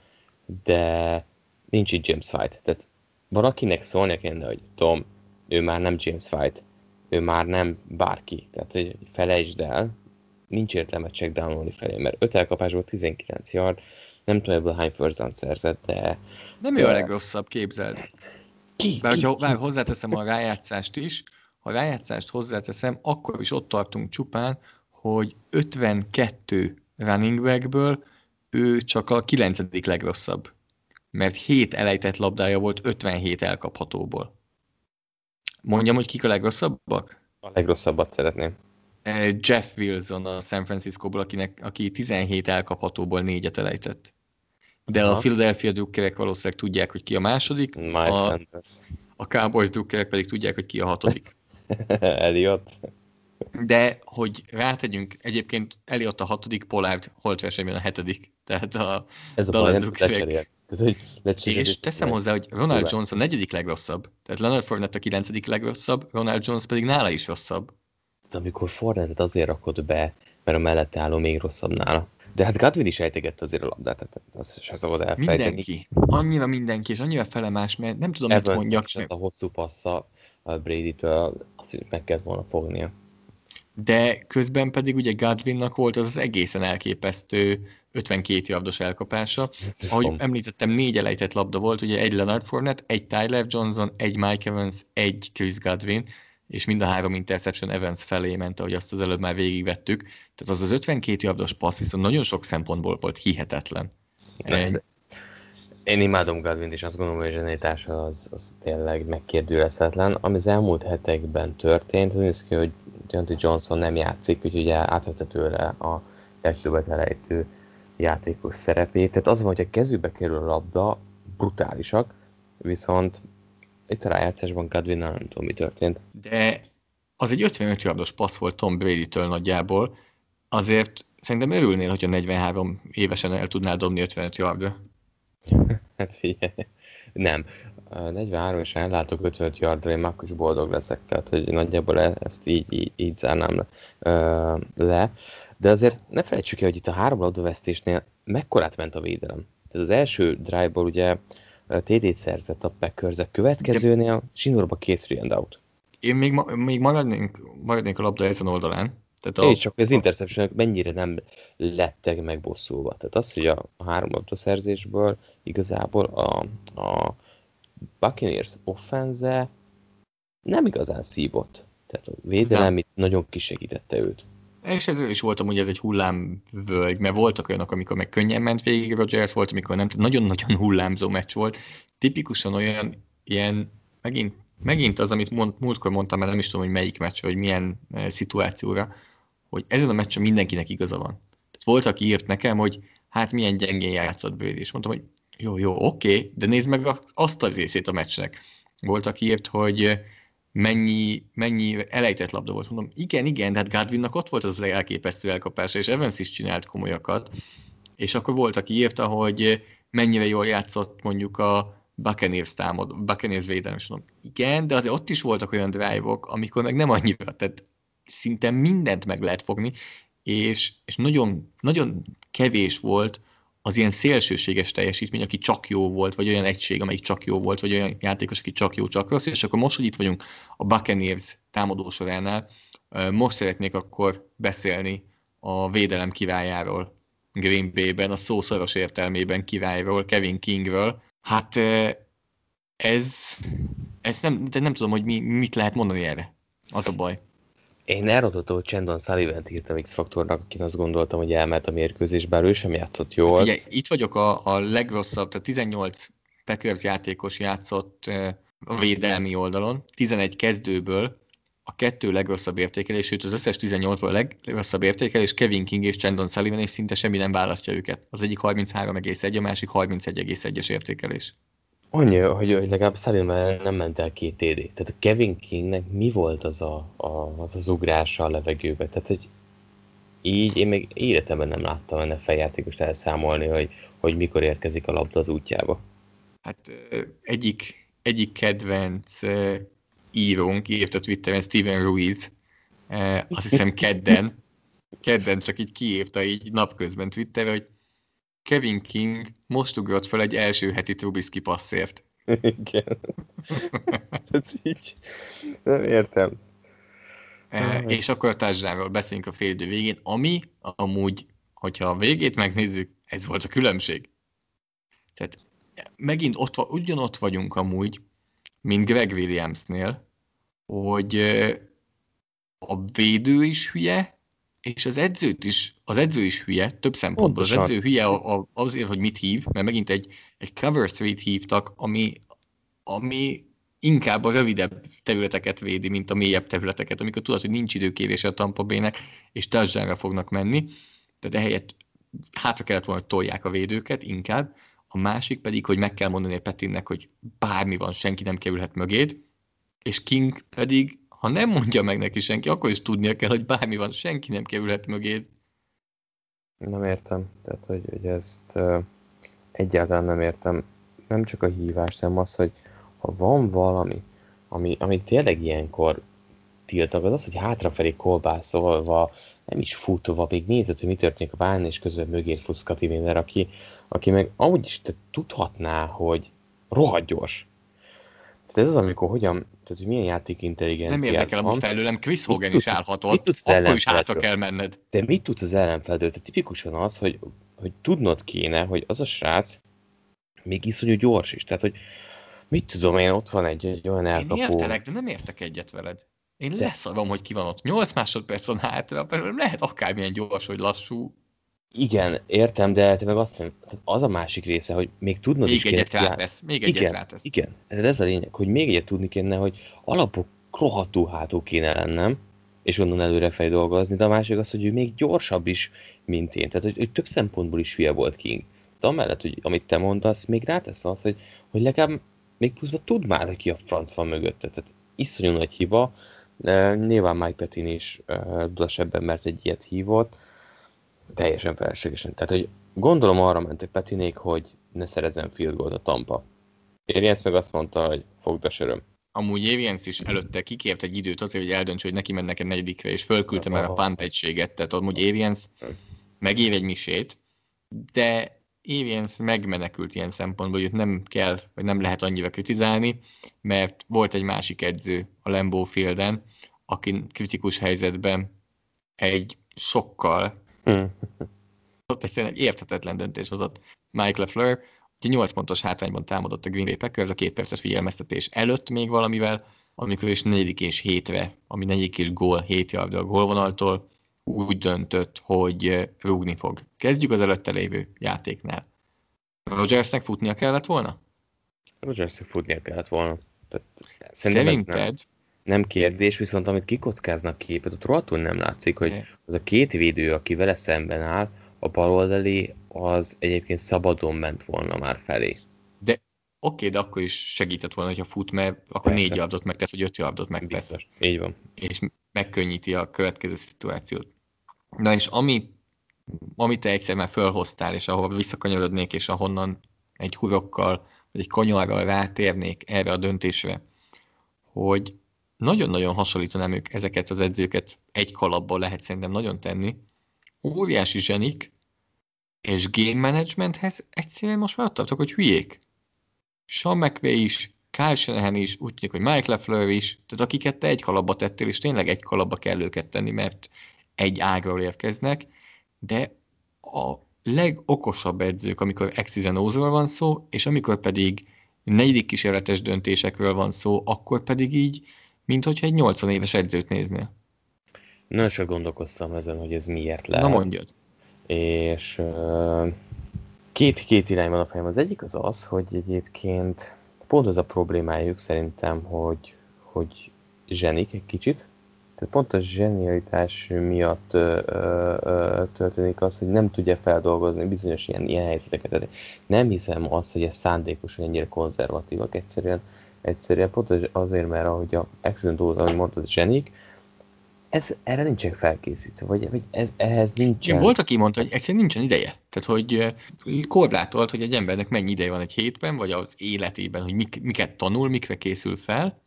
de nincs itt James White. Tehát valakinek szólnia kéne, hogy Tom, ő már nem James White, ő már nem bárki. Tehát, hogy felejtsd el, nincs értelme checkdownolni felé, mert 5 elkapásból 19 yard, nem tudom, ebből hány first szerzett, de... Nem ő a legrosszabb, képzeld. Ki, Bár, ki, hogyha ki? hozzáteszem a rájátszást is, ha a rájátszást hozzáteszem, akkor is ott tartunk csupán, hogy 52 running backből ő csak a 9. legrosszabb. Mert 7 elejtett labdája volt 57 elkaphatóból. Mondjam, hogy kik a legrosszabbak? A legrosszabbat szeretném. Jeff Wilson a San Francisco-ból, akinek, aki 17 elkaphatóból négyet elejtett. De Aha. a Philadelphia drukkerek valószínűleg tudják, hogy ki a második. Mike a, a Cowboys drukkerek pedig tudják, hogy ki a hatodik. Eliott. De, hogy rátegyünk, egyébként Eliott a hatodik, Pollard holt versenyben a hetedik. Tehát a Ez Dallas hogy És teszem hozzá, hogy Ronald Jones a negyedik legrosszabb. Tehát Leonard Fournette a kilencedik legrosszabb, Ronald Jones pedig nála is rosszabb. Amikor Fornettet azért rakod be, mert a mellette álló még rosszabb nála. De hát Godwin is ejtegette azért a labdát, tehát azt sem szabad elfelejteni. Mindenki. Annyira mindenki, és annyira felemás, mert nem tudom, mit Evans mondjak. is ezt a hosszú passza a Brady-től, azt meg kellett volna fognia. De közben pedig ugye Godwinnak volt az az egészen elképesztő 52 yardos elkapása. Ahogy Pont. említettem, négy elejtett labda volt, ugye egy Leonard Fournette, egy Tyler Johnson, egy Mike Evans, egy Chris Godwin, és mind a három interception Evans felé ment, ahogy azt az előbb már végigvettük. Tehát az az 52 yardos passz viszont nagyon sok szempontból volt hihetetlen. Egy- Én imádom Godwin és azt gondolom, hogy a zsenitása az, az tényleg megkérdőjelezhetetlen. Ami az elmúlt hetekben történt, úgy néz ki, hogy Deontay Johnson nem játszik, úgyhogy ugye átvette tőle a legtöbbet elejtő játékos szerepét. Tehát az van, hogy a kezükbe kerül a labda, brutálisak, viszont itt a rájátszásban godwin nem tudom, mi történt. de az egy 55 yardos passz volt Tom Brady-től nagyjából, azért szerintem örülnél, hogyha 43 évesen el tudnál dobni 55 yardra. Hát figyelj, nem. A 43 és ellátok 55 yardra, én már is boldog leszek, tehát hogy nagyjából e- ezt így, így, így zárnám le. De azért ne felejtsük el, hogy itt a három labdavesztésnél mekkorát ment a védelem. Tehát az első drive-ból ugye TD-t szerzett a Packers, következőnél sinórba kész three and out. Én még, még maradnék, maradnék a labda ezen oldalán. Tehát És csak az interception mennyire nem lettek megbosszulva. Tehát az, hogy a, a három labdaszerzésből igazából a, a Buccaneers offense nem igazán szívott. Tehát a védelem itt nagyon kisegítette őt. És ez is volt amúgy ez egy hullámvölgy, mert voltak olyanok, amikor meg könnyen ment végig Rodgers, volt, amikor nem, nagyon-nagyon hullámzó meccs volt. Tipikusan olyan ilyen, megint, megint az, amit mond, múltkor mondtam, mert nem is tudom, hogy melyik meccs, vagy milyen e, szituációra, hogy ezen a meccsen mindenkinek igaza van. Tehát volt, aki írt nekem, hogy hát milyen gyengén játszott Brady, és mondtam, hogy jó, jó, oké, de nézd meg azt a részét a meccsnek. Volt, aki írt, hogy mennyi, mennyi elejtett labda volt. Mondom, igen, igen, de hát Godwinnak ott volt az elképesztő elkapása, és Evans is csinált komolyakat. És akkor volt, aki írta, hogy mennyire jól játszott mondjuk a Buccaneers támad, Buccaneers védelem, és mondom, igen, de azért ott is voltak olyan drive-ok, amikor meg nem annyira, tehát szinte mindent meg lehet fogni, és, és nagyon, nagyon kevés volt az ilyen szélsőséges teljesítmény, aki csak jó volt, vagy olyan egység, amelyik csak jó volt, vagy olyan játékos, aki csak jó, csak rossz, és akkor most, hogy itt vagyunk a Buccaneers támadó soránál, most szeretnék akkor beszélni a védelem királyáról Green Bay-ben, a szó szoros értelmében királyról, Kevin Kingről. Hát ez, ez nem, de nem tudom, hogy mi, mit lehet mondani erre. Az a baj. Én elrontottam, hogy Chandon Sullivan-t írtam X-faktornak, akin azt gondoltam, hogy elment a mérkőzés, bár ő sem játszott jól. Ugye, itt vagyok a, a legrosszabb, tehát 18 Packers játékos játszott a védelmi oldalon, 11 kezdőből a kettő legrosszabb értékelés, sőt az összes 18-ból a legrosszabb értékelés Kevin King és Chandon Sullivan, és szinte semmi nem választja őket. Az egyik 33,1, a másik 31,1-es értékelés. Annyi, hogy, hogy legalább Sullivan nem ment el két TD. Tehát a Kevin Kingnek mi volt az a, a, az, az ugrása a levegőbe? Tehát, hogy így én még életemben nem láttam ennek feljátékost elszámolni, hogy, hogy mikor érkezik a labda az útjába. Hát egyik, egyik kedvenc írónk írt a Twitteren, Steven Ruiz, azt hiszem kedden, kedden csak így kiírta így napközben Twitterre, hogy Kevin King most ugrott fel egy első heti Trubisky passzért. Igen. Tehát így, nem értem. E, és akkor a touchdownról beszélünk a félidő végén, ami amúgy, hogyha a végét megnézzük, ez volt a különbség. Tehát megint ott, ugyanott vagyunk amúgy, mint Greg Williamsnél, hogy a védő is hülye, és az edzőt is, az edző is hülye, több szempontból. Az Pontosan. edző hülye a- a- azért, hogy mit hív, mert megint egy, egy cover three hívtak, ami, ami inkább a rövidebb területeket védi, mint a mélyebb területeket, amikor tudod, hogy nincs időkérése a Tampa Bay-nek, és touchdownra fognak menni, tehát ehelyett hátra kellett volna, hogy tolják a védőket inkább. a másik pedig, hogy meg kell mondani a Petinnek, hogy bármi van, senki nem kerülhet mögéd, és King pedig, ha nem mondja meg neki senki, akkor is tudnia kell, hogy bármi van, senki nem kerülhet mögéd. Nem értem. Tehát, hogy, hogy ezt uh, egyáltalán nem értem. Nem csak a hívást, hanem az, hogy ha van valami, ami, ami tényleg ilyenkor tiltak, az az, hogy hátrafelé kolbászolva, nem is futva, még nézett, hogy mi történik a bán, és közben mögé fusz Kati aki, aki meg amúgy is te tudhatná, hogy rohadt gyors. Tehát ez az, amikor hogyan, tehát hogy milyen játékintelligencia. Nem érdekel amúgy felőlem, Chris Hogan is állhatott, akkor is hátra kell menned. De mit tudsz az ellenfeldől? Tehát tipikusan az, hogy, hogy tudnod kéne, hogy az a srác még iszonyú gyors is. Tehát, hogy mit tudom én, ott van egy, egy olyan elkapó... Én értelek, de nem értek egyet veled. Én de... leszarom, hogy ki van ott. 8 másodperc van hátra, lehet akármilyen gyors, vagy lassú. Igen, értem, de te meg azt nem, az a másik része, hogy még tudnod még is egyet kéne, rátesz, még egyet igen, rátesz. Igen, ez a lényeg, hogy még egyet tudni kéne, hogy alapok rohadtul hátul kéne lennem, és onnan előre dolgozni, de a másik az, hogy ő még gyorsabb is, mint én. Tehát, hogy, hogy több szempontból is fia volt King. De amellett, hogy amit te mondasz, még rátesz az, hogy, hogy legalább még pluszban tud már, hogy ki a franc van mögötte. Tehát iszonyú nagy hiba. De nyilván Mike Petin is uh, ebben, mert egy ilyet hívott. Teljesen felségesen. Tehát, hogy gondolom arra mentek Petinék, hogy ne szerezzen field goal a Tampa. Arians meg azt mondta, hogy fogd a söröm. Amúgy Arians is előtte kikért egy időt azért, hogy eldöntse, hogy neki mennek egy negyedikre, és fölküldte már a punt egységet. Tehát amúgy Arians megér egy misét, de Arians megmenekült ilyen szempontból, hogy nem kell, vagy nem lehet annyira kritizálni, mert volt egy másik edző a Lambeau Fielden, aki kritikus helyzetben egy sokkal. Ott egyszerűen egy érthetetlen döntés hozott Mike LeFleur, ugye 8 pontos hátrányban támadott a Green Bay Packers a két perces figyelmeztetés előtt még valamivel, amikor is negyedik és hétre, ami negyedik és gól, hét yardra a gólvonaltól, úgy döntött, hogy rúgni fog. Kezdjük az előtte lévő játéknál. Rogersnek futnia kellett volna? Rogersnek futnia kellett volna. Tehát Szerinted? Nem, kérdés, viszont amit kikockáznak képet, ott rohadtul nem látszik, hogy az a két védő, aki vele szemben áll, a baloldali az egyébként szabadon ment volna már felé. De oké, okay, de akkor is segített volna, hogyha fut, mert akkor Persze. négy yardot megtesz, vagy öt yardot megtesz. Biztos, így van. És megkönnyíti a következő szituációt. Na és ami, amit te egyszer már fölhoztál, és ahova visszakanyarodnék, és ahonnan egy hurokkal, vagy egy kanyarral rátérnék erre a döntésre, hogy nagyon-nagyon hasonlítanám ők ezeket az edzőket egy kalapból lehet szerintem nagyon tenni. Óriási zsenik, és game managementhez egyszerűen most már tartok, hogy hülyék. Sean McVay is, Kyle Shanahan is, úgy tűnik, hogy Mike LeFleur is, tehát akiket te egy kalapba tettél, és tényleg egy kalapba kell őket tenni, mert egy ágról érkeznek, de a legokosabb edzők, amikor X's van szó, és amikor pedig negyedik kísérletes döntésekről van szó, akkor pedig így, mint hogyha egy 80 éves edzőt néznél. Nagyon sok gondolkoztam ezen, hogy ez miért lehet. Na mondjad. És két, két irány van a fejem. Az egyik az az, hogy egyébként pont az a problémájuk szerintem, hogy, hogy zsenik egy kicsit, tehát pont a zsenialitás miatt ö, ö, történik az, hogy nem tudja feldolgozni bizonyos ilyen, ilyen helyzeteket. Nem hiszem azt, hogy ez szándékosan ennyire konzervatívak. Egyszerűen, egyszerűen pont azért, mert ahogy a Accident óta, ahogy mondtad, zsenik, ez, erre nincsen felkészítve, vagy, vagy ez, ehhez nincsen... Igen, volt, aki mondta, hogy egyszerűen nincsen ideje. Tehát, hogy korlátolt, hogy egy embernek mennyi ideje van egy hétben, vagy az életében, hogy mik, miket tanul, mikre készül fel,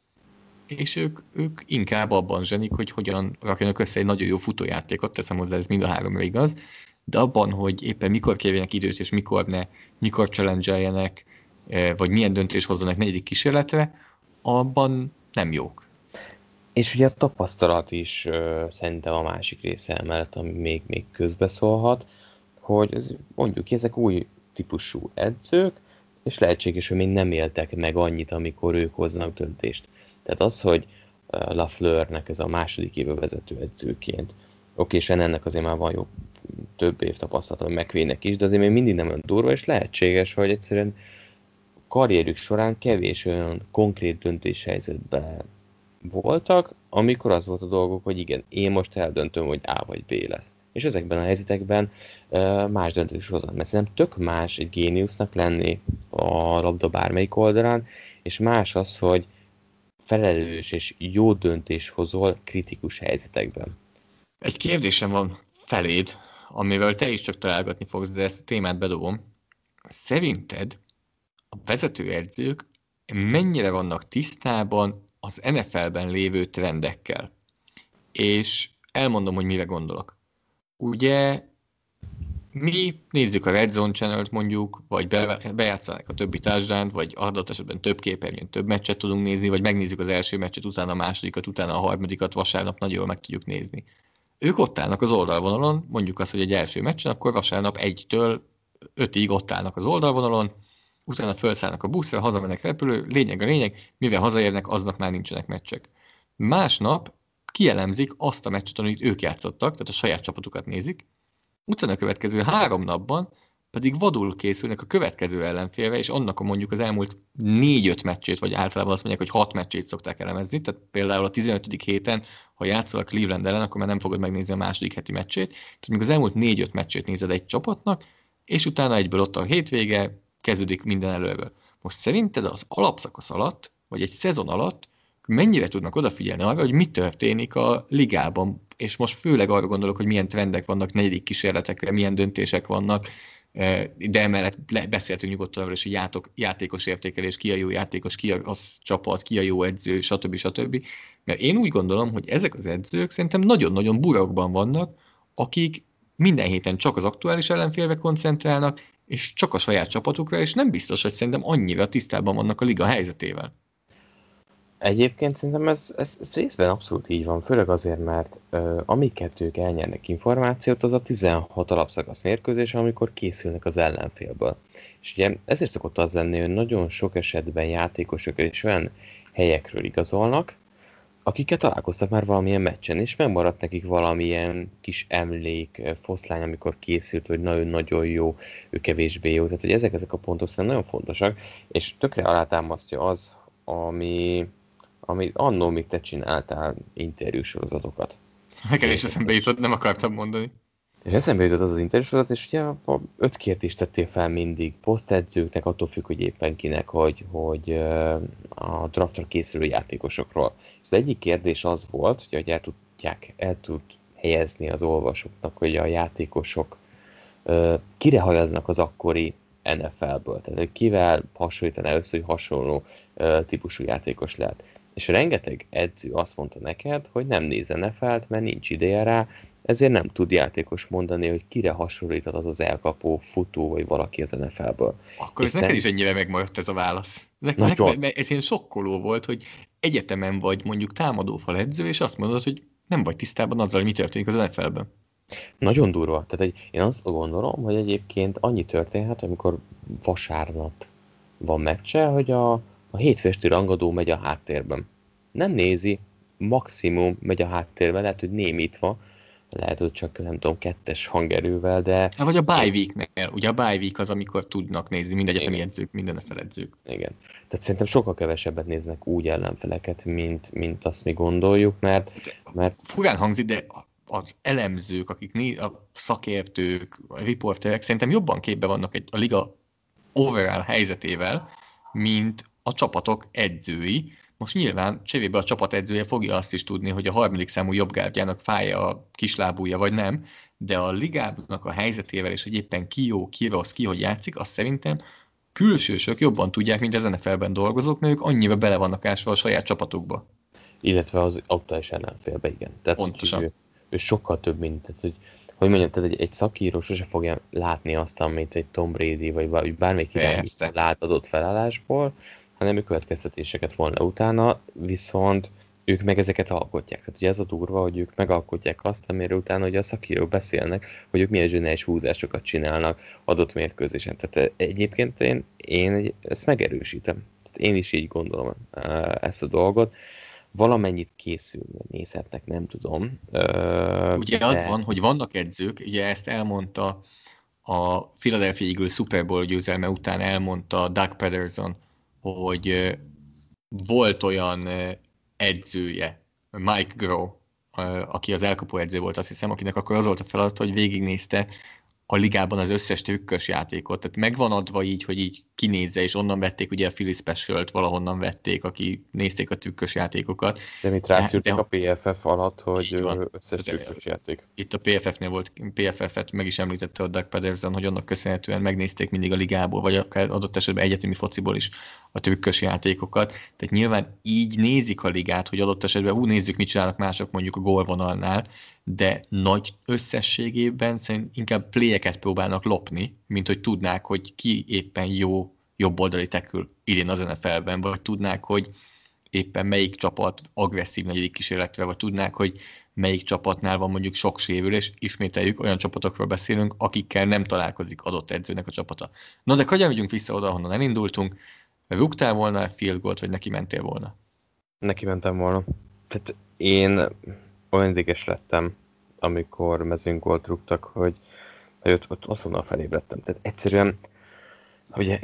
és ők, ők inkább abban zsenik, hogy hogyan rakjanak össze egy nagyon jó futójátékot, teszem hozzá, ez mind a háromra igaz, de abban, hogy éppen mikor kérjenek időt, és mikor ne, mikor challenge vagy milyen döntés hozzanak negyedik kísérletre, abban nem jók. És ugye a tapasztalat is uh, szerintem a másik része emellett, ami még, még közbeszólhat, hogy ez, mondjuk ki, ezek új típusú edzők, és lehetséges, hogy még nem éltek meg annyit, amikor ők hoznak döntést. Tehát az, hogy Lafleurnek ez a második éve vezető edzőként, oké, és ennek azért már van jó több év tapasztalatom, megvének is, de azért még mindig nem olyan durva, és lehetséges, hogy egyszerűen karrierük során kevés olyan konkrét döntéshelyzetben voltak, amikor az volt a dolgok, hogy igen, én most eldöntöm, hogy A vagy B lesz. és ezekben a helyzetekben más döntés hozott. Mert szerintem tök más egy géniusznak lenni a labda bármelyik oldalán, és más az, hogy felelős és jó döntés hozol kritikus helyzetekben. Egy kérdésem van feléd, amivel te is csak találgatni fogsz, de ezt a témát bedobom. Szerinted a vezetőedzők mennyire vannak tisztában az NFL-ben lévő trendekkel? És elmondom, hogy mire gondolok. Ugye mi nézzük a Red Zone channel mondjuk, vagy be, bejátszanák a többi társadalmat, vagy adott esetben több képernyőn több meccset tudunk nézni, vagy megnézzük az első meccset, utána a másodikat, utána a harmadikat, vasárnap nagyon jól meg tudjuk nézni. Ők ott állnak az oldalvonalon, mondjuk azt, hogy egy első meccsen, akkor vasárnap egytől ötig ott állnak az oldalvonalon, utána felszállnak a buszra, hazamennek repülő, lényeg a lényeg, mivel hazaérnek, aznak már nincsenek meccsek. Másnap kielemzik azt a meccset, amit ők játszottak, tehát a saját csapatukat nézik, utána a következő három napban pedig vadul készülnek a következő ellenfélve, és annak a mondjuk az elmúlt négy-öt meccsét, vagy általában azt mondják, hogy hat meccsét szokták elemezni, tehát például a 15. héten, ha játszol a Cleveland ellen, akkor már nem fogod megnézni a második heti meccsét, tehát még az elmúlt négy-öt meccsét nézed egy csapatnak, és utána egyből ott a hétvége, kezdődik minden előről. Most szerinted az alapszakasz alatt, vagy egy szezon alatt mennyire tudnak odafigyelni arra, hogy mi történik a ligában, és most főleg arra gondolok, hogy milyen trendek vannak negyedik kísérletekre, milyen döntések vannak, e, de emellett beszéltünk nyugodtan arról is, hogy játok, játékos értékelés, ki a jó játékos, ki a az csapat, ki a jó edző, stb. stb. Mert én úgy gondolom, hogy ezek az edzők szerintem nagyon-nagyon burokban vannak, akik minden héten csak az aktuális ellenfélve koncentrálnak, és csak a saját csapatukra, és nem biztos, hogy szerintem annyira tisztában vannak a liga helyzetével. Egyébként szerintem ez, ez, ez részben abszolút így van, főleg azért, mert uh, amiket ők elnyernek információt, az a 16 alapszakasz mérkőzés, amikor készülnek az ellenfélből. És ugye ezért szokott az lenni, hogy nagyon sok esetben játékosok és olyan helyekről igazolnak, akiket találkoztak már valamilyen meccsen, és megmaradt nekik valamilyen kis emlék, foszlány, amikor készült, hogy nagyon-nagyon jó, ő kevésbé jó. Tehát, hogy ezek, ezek a pontok szerintem nagyon fontosak, és tökre alátámasztja az, ami, ami annó még te csináltál interjúsorozatokat. Nekem is eszembe jutott, nem akartam mondani. És eszembe jutott az az interjúsorozat, és ugye öt kérdést tettél fel mindig posztedzőknek, attól függ, hogy éppen kinek, hogy, hogy a draftra készülő játékosokról. És az egyik kérdés az volt, hogy el tudják, el tud helyezni az olvasóknak, hogy a játékosok kire hajaznak az akkori NFL-ből. Tehát, hogy kivel hasonlítaná össze, hogy hasonló típusú játékos lehet. És rengeteg edző azt mondta neked, hogy nem néz NFL-t, mert nincs ideje rá, ezért nem tud játékos mondani, hogy kire hasonlíthat az az elkapó, futó, vagy valaki az NFL-ből. Akkor ez neked is ennyire megmaradt ez a válasz. Nekem, nekem, ez ilyen sokkoló volt, hogy egyetemen vagy mondjuk támadófal edző, és azt mondod, hogy nem vagy tisztában azzal, hogy mi történik az NFL-ben. Nagyon durva. Tehát egy, én azt gondolom, hogy egyébként annyi történhet, amikor vasárnap van meccse, hogy a, a hétfősti rangadó megy a háttérben. Nem nézi, maximum megy a háttérben, lehet, hogy némítva, lehet, hogy csak nem tudom, kettes hangerővel, de... Hát, vagy a bye ugye a bye week az, amikor tudnak nézni mind egyetemi edzők, minden feledzők. Igen. Tehát szerintem sokkal kevesebbet néznek úgy ellenfeleket, mint, mint azt mi gondoljuk, mert... mert... Furán hangzik, de az elemzők, akik né, a szakértők, a riporterek szerintem jobban képbe vannak egy, a liga overall helyzetével, mint a csapatok edzői, most nyilván cserébe a csapat edzője fogja azt is tudni, hogy a harmadik számú jobbgárdjának fája a kislábúja, vagy nem, de a ligának a helyzetével, és hogy éppen ki jó, ki rossz, ki hogy játszik, azt szerintem külsősök jobban tudják, mint az NFL-ben dolgozók, mert ők annyira bele vannak ásva a saját csapatukba. Illetve az aktuális ellenfélbe, igen. Tehát, Pontosan. Ő, ő, sokkal több, mint, tehát, hogy, hogy mondjam, tehát egy, egy szakíró sose fogja látni azt, amit egy Tom Brady, vagy bármelyik irányító lát adott felállásból, hanem ő következtetéseket volna utána, viszont ők meg ezeket alkotják. Tehát ugye ez a durva, hogy ők megalkotják azt, amire utána ugye a szakírók beszélnek, hogy ők milyen zseniális húzásokat csinálnak adott mérkőzésen. Tehát egyébként én, én ezt megerősítem. Tehát én is így gondolom ezt a dolgot. Valamennyit készülni nézhetnek, nem tudom. Ugye de... az van, hogy vannak edzők, ugye ezt elmondta a Philadelphia Eagles Super Bowl győzelme után elmondta Doug Pederson, hogy volt olyan edzője, Mike Groh, aki az elkapó edző volt, azt hiszem, akinek akkor az volt a feladat, hogy végignézte a ligában az összes trükkös játékot. Tehát megvan adva így, hogy így kinézze, és onnan vették ugye a Philly special valahonnan vették, aki nézték a trükkös játékokat. De mit rászűrtek a PFF alatt, hogy összes trükkös játék. Itt a PFF-nél volt, PFF-et meg is említette a Doug Pedersen, hogy annak köszönhetően megnézték mindig a ligából, vagy akár adott esetben egyetemi fociból is a trükkös játékokat. Tehát nyilván így nézik a ligát, hogy adott esetben úgy nézzük, mit csinálnak mások mondjuk a gólvonalnál, de nagy összességében szerint inkább pléjeket próbálnak lopni, mint hogy tudnák, hogy ki éppen jó jobb oldali tekül idén az NFL-ben, vagy tudnák, hogy éppen melyik csapat agresszív negyedik kísérletre, vagy tudnák, hogy melyik csapatnál van mondjuk sok sérülés, ismételjük, olyan csapatokról beszélünk, akikkel nem találkozik adott edzőnek a csapata. Na de hogyan vissza oda, ahonnan elindultunk? Rúgtál volna field goalt, vagy neki mentél volna? Neki mentem volna. Tehát én olyan ideges lettem, amikor mezőngolt rúgtak, hogy, hogy ott, ott azonnal felébredtem. Tehát egyszerűen, ugye,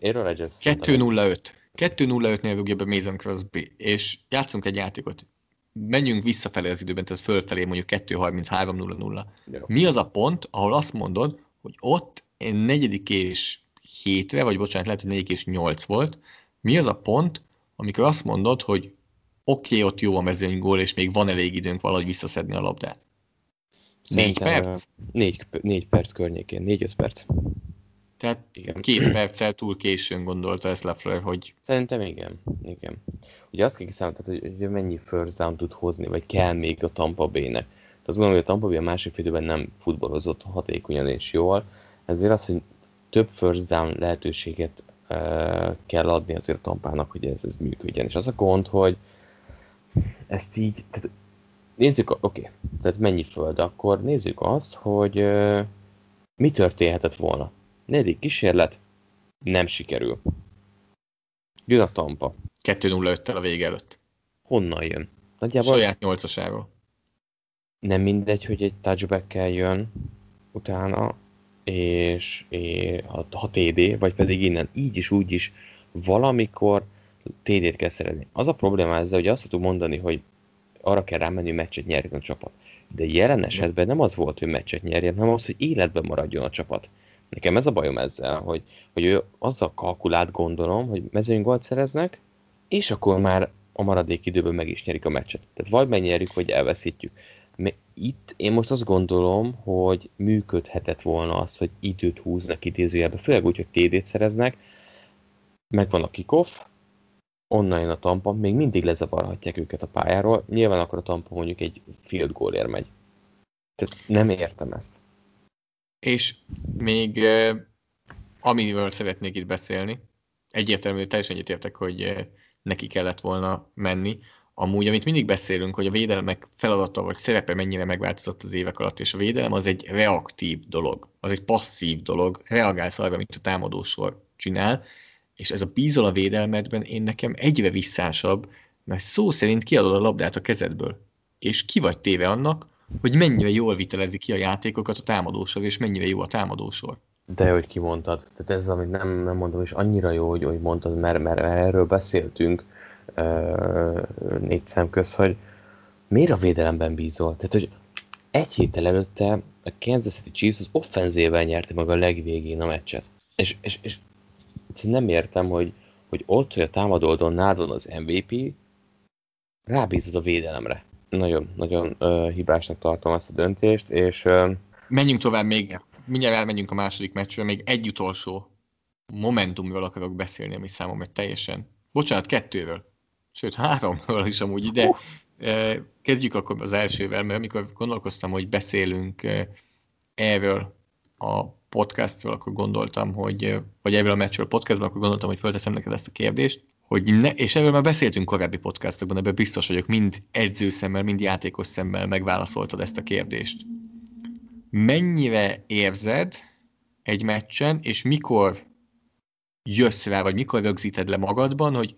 Aaron Rodgers... 2-0-5. 2-0-5-nél rúgja be Mason Crosby, és játszunk egy játékot. Menjünk visszafelé az időben, tehát fölfelé mondjuk 2-33-0-0. Mi az a pont, ahol azt mondod, hogy ott negyedik és hétre, vagy bocsánat, lehet, hogy negyedik és nyolc volt, mi az a pont, amikor azt mondod, hogy oké, okay, ott jó a mezőnygól, és még van elég időnk valahogy visszaszedni a labdát. Négy perc? Négy, négy perc környékén, négy-öt perc. Tehát igen. két perccel túl későn gondolta ezt Lefleur, hogy... Szerintem igen, igen. Ugye azt kell kiszámolni, hogy, hogy mennyi first down tud hozni, vagy kell még a Tampa Bay-nek. Tehát azt gondolom, hogy a Tampa Bay a másik időben nem futballozott hatékonyan és jól, ezért az, hogy több first down lehetőséget kell adni azért a Tampának, hogy ez, ez működjen. És az a gond, hogy ezt így, tehát nézzük, oké, okay, tehát mennyi föld, akkor nézzük azt, hogy mi történhetett volna. Negyedik kísérlet, nem sikerül. Jön a Tampa. 2-0-5-tel a vége előtt. Honnan jön? Nagyjából Saját nyolcasáról. Nem mindegy, hogy egy touchback jön utána, és, és ha TD, vagy pedig innen így is, úgy is valamikor TD-t kell szerezni. Az a probléma ezzel, hogy azt tudom mondani, hogy arra kell rámenni, hogy meccset nyerjen a csapat. De jelen esetben nem az volt, hogy meccset nyerjen, hanem az, hogy életben maradjon a csapat. Nekem ez a bajom ezzel, hogy, hogy ő azzal kalkulált gondolom, hogy mezőny gólt szereznek, és akkor már a maradék időben meg is nyerik a meccset. Tehát vagy megnyerjük, vagy elveszítjük. Itt én most azt gondolom, hogy működhetett volna az, hogy időt húznak idézőjelbe, főleg úgy, hogy TD-t szereznek, megvan a kickoff, onnan jön a tampa, még mindig lezavarhatják őket a pályáról, nyilván akkor a tampa mondjuk egy field goalért megy. Tehát nem értem ezt. És még amiről szeretnék itt beszélni, egyértelmű, teljesen egyetértek, hogy neki kellett volna menni. Amúgy, amit mindig beszélünk, hogy a védelmek feladata vagy szerepe mennyire megváltozott az évek alatt, és a védelem az egy reaktív dolog, az egy passzív dolog, reagálsz arra, amit a támadósor csinál, és ez a bízol a védelmedben én nekem egyre visszásabb, mert szó szerint kiadod a labdát a kezedből, és ki vagy téve annak, hogy mennyire jól vitelezi ki a játékokat a támadósor, és mennyire jó a támadósor. De hogy kimondtad, tehát ez, amit nem, nem mondom, és annyira jó, hogy, hogy mondtad, mert, mert erről beszéltünk négy szem közt, hogy miért a védelemben bízol? Tehát, hogy egy héttel előtte a Kansas City Chiefs az offenzével nyerte meg a legvégén a meccset. És, és, és nem értem, hogy, hogy ott, hogy a támadódon nálad az MVP, rábízod a védelemre nagyon, nagyon uh, hibásnak tartom ezt a döntést, és... Uh, Menjünk tovább még, mindjárt elmenjünk a második meccsről, még egy utolsó momentumról akarok beszélni, ami számomra teljesen... Bocsánat, kettőről. Sőt, háromról is amúgy ide. Kezdjük akkor az elsővel, mert amikor gondolkoztam, hogy beszélünk erről a podcastról, akkor gondoltam, hogy, vagy erről a meccsről podcastban, akkor gondoltam, hogy fölteszem neked ezt a kérdést hogy ne, és erről már beszéltünk korábbi podcastokban, ebben biztos vagyok, mind edzőszemmel, mind játékos szemmel megválaszoltad ezt a kérdést. Mennyire érzed egy meccsen, és mikor jössz rá, vagy mikor rögzíted le magadban, hogy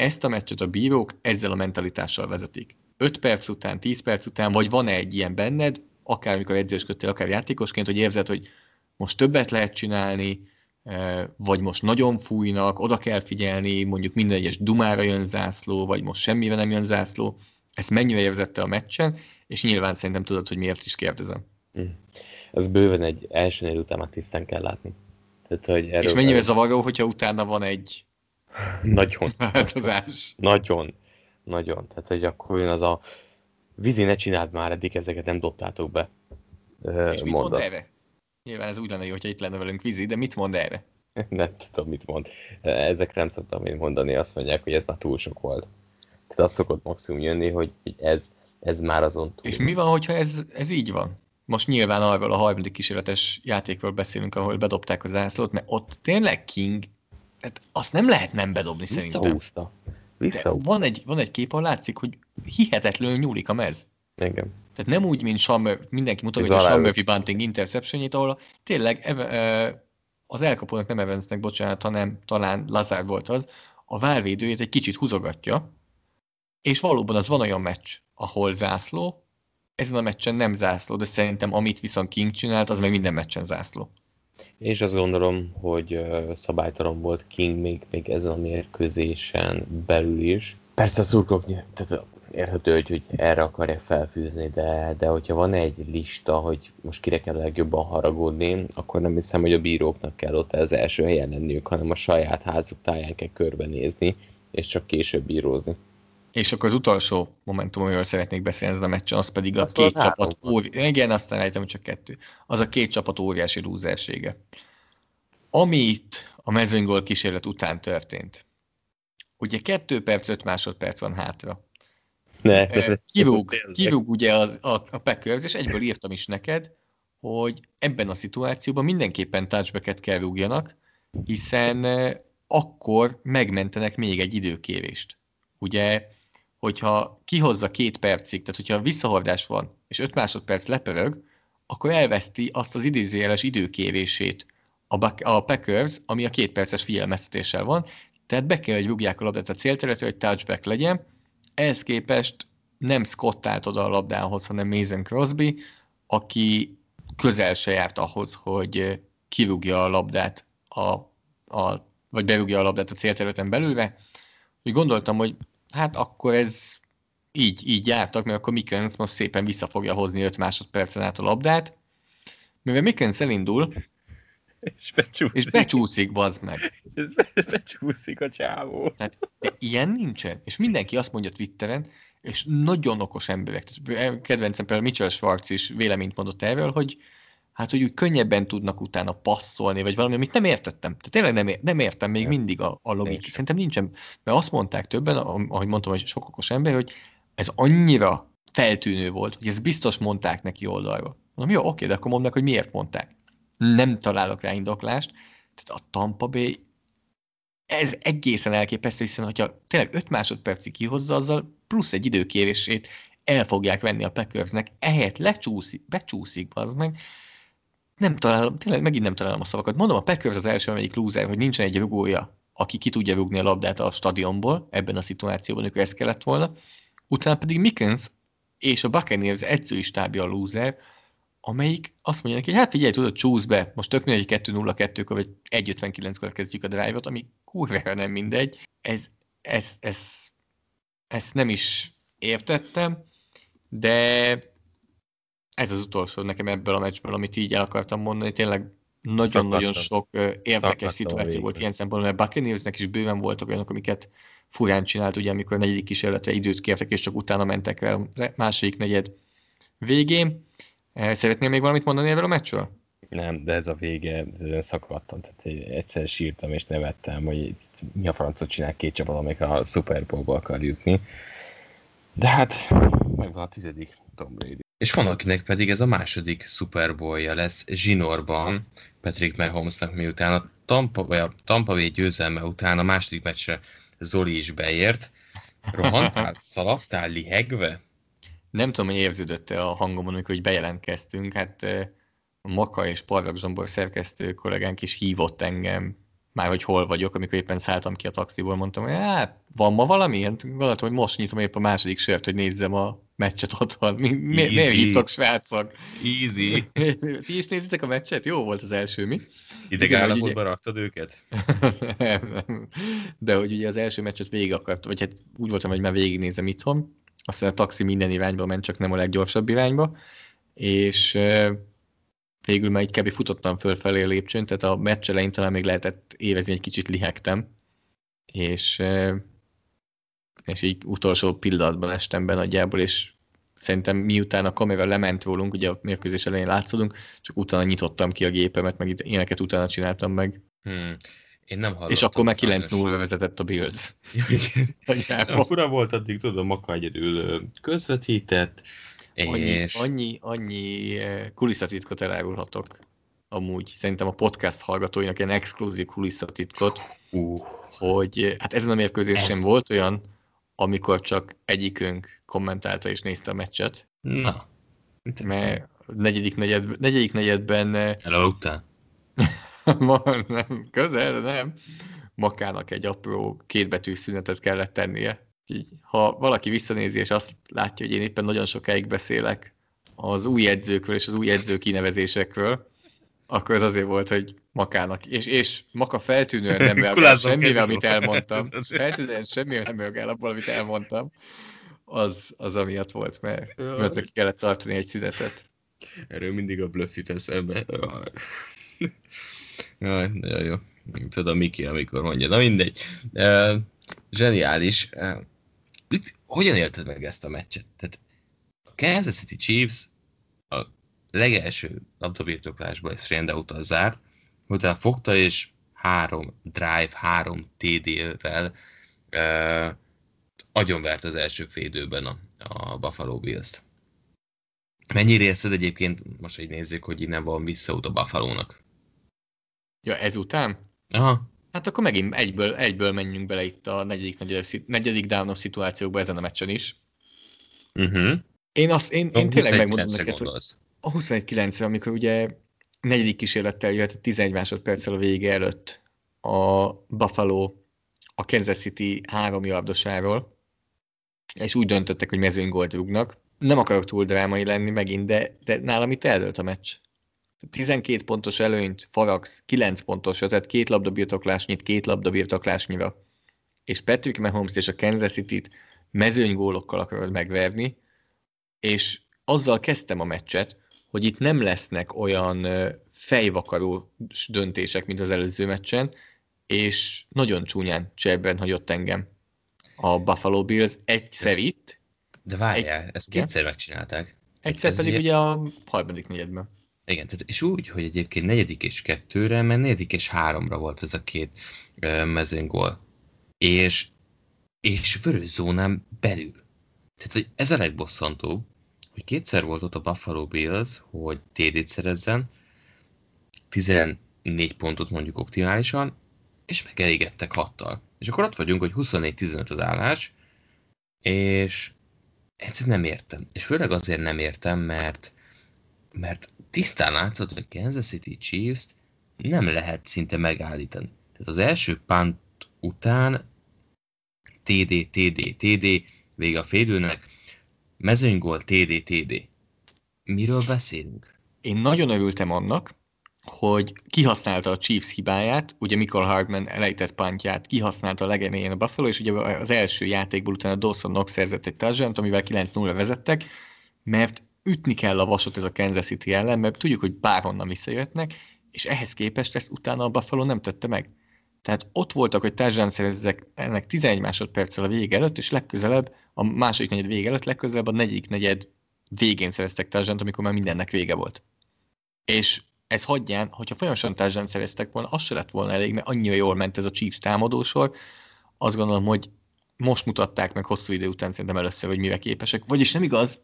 ezt a meccset a bírók ezzel a mentalitással vezetik. 5 perc után, 10 perc után, vagy van-e egy ilyen benned, akár amikor edzősködtél, akár játékosként, hogy érzed, hogy most többet lehet csinálni, vagy most nagyon fújnak, oda kell figyelni, mondjuk minden egyes dumára jön zászló, vagy most semmire nem jön zászló. ezt mennyire érzette a meccsen, és nyilván szerintem tudod, hogy miért is kérdezem. Hm. Ez bőven egy első nél után már tisztán kell látni. Tehát, hogy erről és mennyire zavaró, hogyha utána van egy nagyon. változás. Nagyon. Nagyon. Tehát, hogy akkor jön az a vízi ne csináld már, eddig ezeket nem dobtátok be. És mit mond erre? Nyilván ez úgy lenne jó, hogyha itt lenne velünk vízi, de mit mond erre? nem tudom, mit mond. Ezekre nem szoktam én mondani, azt mondják, hogy ez már túl sok volt. Tehát az szokott maximum jönni, hogy ez, ez már azon túl. És mi van, hogyha ez, ez így van? Most nyilván arról a harmadik kísérletes játékról beszélünk, ahol bedobták az zászlót, mert ott tényleg King, tehát azt nem lehet nem bedobni szerintem. Visszahúzta. Visszahúzta. Van egy, van egy kép, ahol látszik, hogy hihetetlenül nyúlik a mez. Igen. Tehát nem úgy, mint Sean mindenki mutatja a Sean Murphy Bunting interceptionjét, ahol tényleg az elkapónak nem Evansnek, bocsánat, hanem talán Lazár volt az, a válvédőjét egy kicsit húzogatja, és valóban az van olyan meccs, ahol zászló, ezen a meccsen nem zászló, de szerintem amit viszont King csinált, az meg minden meccsen zászló. És azt gondolom, hogy szabálytalan volt King még, még ezen a mérkőzésen belül is. Persze a szurkok, tehát érthető, hogy, hogy erre akarják felfűzni, de, de hogyha van egy lista, hogy most kire kell legjobban haragudni, akkor nem hiszem, hogy a bíróknak kell ott az első helyen lenniük, hanem a saját házuk táján kell körbenézni, és csak később bírózni. És akkor az utolsó momentum, amiről szeretnék beszélni ez a meccsen, az pedig a két csapat óriási... Igen, aztán rájöttem, hogy csak kettő. Az a két csapat óriási lúzersége. Amit a mezőnygól kísérlet után történt. Ugye kettő perc, öt másodperc van hátra. Ne, kivúg, kivúg ugye a, a, a Packers, és egyből írtam is neked, hogy ebben a szituációban mindenképpen touchbacket kell rúgjanak, hiszen akkor megmentenek még egy időkérést. Ugye, hogyha kihozza két percig, tehát hogyha visszahordás van, és öt másodperc lepörög, akkor elveszti azt az idézőjeles időkérését a, a Packers, ami a két perces figyelmeztetéssel van, tehát be kell, hogy rúgják a labdát a célterületre, hogy touchback legyen, ehhez képest nem Scott állt oda a labdához, hanem Mason Crosby, aki közel se járt ahhoz, hogy kirúgja a labdát, a, a, vagy berúgja a labdát a célterületen belülre. Úgy gondoltam, hogy hát akkor ez így, így jártak, mert akkor Mikens most szépen vissza fogja hozni 5 másodpercen át a labdát. Mivel Mikens elindul, és becsúszik. És becsúszik, bazd meg. És be, becsúszik a csávó. Tehát de ilyen nincsen. És mindenki azt mondja Twitteren, és nagyon okos emberek. Kedvencem például Mitchell Schwartz is véleményt mondott erről, hogy hát, hogy úgy könnyebben tudnak utána passzolni, vagy valami, amit nem értettem. Tehát tényleg nem, ér, nem értem még nem. mindig a, a logikát. Szerintem nincsen, mert azt mondták többen, ahogy mondtam, hogy sok okos ember, hogy ez annyira feltűnő volt, hogy ezt biztos mondták neki oldalról. Mondom, jó, oké, de akkor mondd meg, hogy miért mondták nem találok rá indoklást. Tehát a Tampa Bay ez egészen elképesztő, hiszen hogyha tényleg 5 másodpercig kihozza, azzal plusz egy időkérését el fogják venni a Packersnek, ehelyett lecsúszik, becsúszik, az meg. Nem találom, tényleg megint nem találom a szavakat. Mondom, a Packers az első, amelyik loser, hogy nincsen egy rugója, aki ki tudja rúgni a labdát a stadionból, ebben a szituációban, amikor ez kellett volna. Utána pedig Mickens és a Buccaneers edzői stábja a loser, amelyik azt mondja neki, hát figyelj, tudod, csúsz be, most tök mindegy, 2-0-2-kor vagy 1-59-kor kezdjük a drive-ot, ami kurvára nem mindegy. Ez, ez, ez, ezt nem is értettem, de ez az utolsó nekem ebből a meccsből, amit így el akartam mondani, tényleg nagyon-nagyon sok érdekes Szakadtam szituáció volt ilyen szempontból, mert Buccaneersnek is bőven voltak olyanok, amiket furán csinált, ugye, amikor a negyedik kísérletre időt kértek, és csak utána mentek el a második negyed végén. Szeretnél még valamit mondani erről a meccsről? Nem, de ez a vége, szakadtam, tehát egyszer sírtam és nevettem, hogy mi a francot csinál két csapat, amelyik a Super Bowl-ba akar jutni. De hát megvan a tizedik Tom Brady. És van akinek pedig ez a második Super Bowl-ja lesz Zsinorban, Patrick Mahomesnak miután a Tampa, vagy a Tampa Bay győzelme után a második meccsre Zoli is beért. Rohantál, szaladtál lihegve? Nem tudom, hogy érződött-e a hangomon, amikor hogy bejelentkeztünk. Hát Maka és Parrak Zsombor szerkesztő kollégánk is hívott engem, már hogy hol vagyok, amikor éppen szálltam ki a taxiból, mondtam, hogy hát van ma valami? Hát gondoltam, hogy most nyitom épp a második sört, hogy nézzem a meccset otthon. Mi, mi, miért hívtok, srácok? Easy. Ti is nézitek a meccset? Jó volt az első, mi? Ideg állapotban ugye... raktad őket? De hogy ugye az első meccset végig akart, vagy hát úgy voltam, hogy már végignézem itthon, aztán a taxi minden irányba ment, csak nem a leggyorsabb irányba, és végül már egy kb. futottam fölfelé a lépcsőn, tehát a meccs elején talán még lehetett érezni, egy kicsit lihegtem, és, és így utolsó pillanatban estem be nagyjából, és szerintem miután a kamera lement rólunk, ugye a mérkőzés elején látszódunk, csak utána nyitottam ki a gépemet, meg ilyeneket utána csináltam meg. Hmm. Én nem hallottam. És akkor meg 9-0 vezetett a Bills. Igen. Fura volt addig, tudom, Maka egyedül közvetített, Annyi, és... annyi, annyi kulisszatitkot elárulhatok. Amúgy szerintem a podcast hallgatóinak ilyen exkluzív kulisszatitkot, uh. hogy hát ezen a mérkőzésen Ez... volt olyan, amikor csak egyikünk kommentálta és nézte a meccset. Na. Mert negyedik, negyed, negyedik negyedben... Elaludtál? Ma, nem, közel, nem. Makának egy apró kétbetű szünetet kellett tennie. Így, ha valaki visszanézi, és azt látja, hogy én éppen nagyon sokáig beszélek az új edzőkről és az új edző kinevezésekről, akkor ez azért volt, hogy Makának, és, és Maka feltűnően nem reagál semmire, amit elmondtam. Feltűnően semmire nem reagál abból, amit elmondtam. Az, az amiatt volt, mert, mert neki kellett tartani egy szünetet. Erről mindig a bluff jut eszembe. Jaj, nagyon jó. Tudom, Miki, amikor mondja. Na mindegy. Uh, zseniális. Uh, mit, hogyan élted meg ezt a meccset? Tehát a Kansas City Chiefs a legelső labdabirtoklásban ez friendout zárt, utána fogta és három drive, három TD-vel uh, agyonvert az első félidőben a, a Buffalo Bills-t. Mennyire érzed egyébként, most így nézzük, hogy innen van visszaút a Buffalo-nak? Ja, ezután? Aha. Hát akkor megint egyből, egyből menjünk bele itt a negyedik, negyedik, negyedik downos szituációkba ezen a meccsen is. Uh-huh. Én, azt, én, én tényleg megmondom neked, hogy a 21-9 amikor ugye negyedik kísérlettel jött 11 másodperccel a vége előtt a Buffalo a Kansas City három yardosáról, és úgy döntöttek, hogy mezőnygolt rúgnak. Nem akarok túl drámai lenni megint, de, de nálam itt eldőlt a meccs. 12 pontos előnyt faragsz, 9 pontos, tehát két labda birtoklásnyit, két labda birtoklásnyira. És Patrick Mahomes és a Kansas City-t mezőnygólokkal akarod megverni, és azzal kezdtem a meccset, hogy itt nem lesznek olyan fejvakaró döntések, mint az előző meccsen, és nagyon csúnyán cserben hagyott engem a Buffalo Bills egyszer itt. De várjál, egy, ezt kétszer megcsinálták. Egyszer pedig ugye a harmadik negyedben. Igen, tehát, és úgy, hogy egyébként negyedik és kettőre, mert negyedik és háromra volt ez a két mezőnygól. És, és vörös zónán belül. Tehát, hogy ez a legbosszantóbb, hogy kétszer volt ott a Buffalo Bills, hogy TD-t szerezzen, 14 pontot mondjuk optimálisan, és megelégettek hattal. És akkor ott vagyunk, hogy 24-15 az állás, és egyszerűen nem értem. És főleg azért nem értem, mert mert tisztán látszott, hogy Kansas City chiefs nem lehet szinte megállítani. Tehát az első punt után TD, TD, TD, vége a félőnek, mezőnygól, TD, TD. Miről beszélünk? Én nagyon örültem annak, hogy kihasználta a Chiefs hibáját, ugye Michael Hardman elejtett pantját, kihasználta a legeményén a Buffalo, és ugye az első játékból utána Dawson Knox szerzett egy touchdown amivel 9-0 vezettek, mert ütni kell a vasot ez a Kansas City ellen, mert tudjuk, hogy bárhonnan visszajöhetnek, és ehhez képest ezt utána a Buffalo nem tette meg. Tehát ott voltak, hogy touchdown szerezzek ennek 11 másodperccel a vége előtt, és legközelebb, a második negyed vége előtt, legközelebb a negyedik negyed végén szereztek touchdown amikor már mindennek vége volt. És ez hagyján, hogyha folyamatosan touchdown szereztek volna, az se lett volna elég, mert annyira jól ment ez a Chiefs támadósor, azt gondolom, hogy most mutatták meg hosszú idő után szerintem először, hogy mire képesek. Vagyis nem igaz,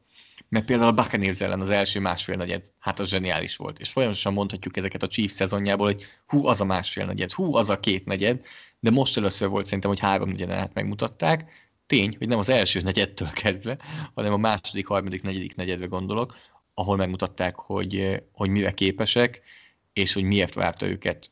mert például a Buccaneers ellen az első másfél negyed, hát az zseniális volt, és folyamatosan mondhatjuk ezeket a Chiefs szezonjából, hogy hú, az a másfél negyed, hú, az a két negyed, de most először volt szerintem, hogy három negyeden át megmutatták. Tény, hogy nem az első negyedtől kezdve, hanem a második, harmadik, negyedik negyedre gondolok, ahol megmutatták, hogy, hogy mire képesek, és hogy miért várta őket.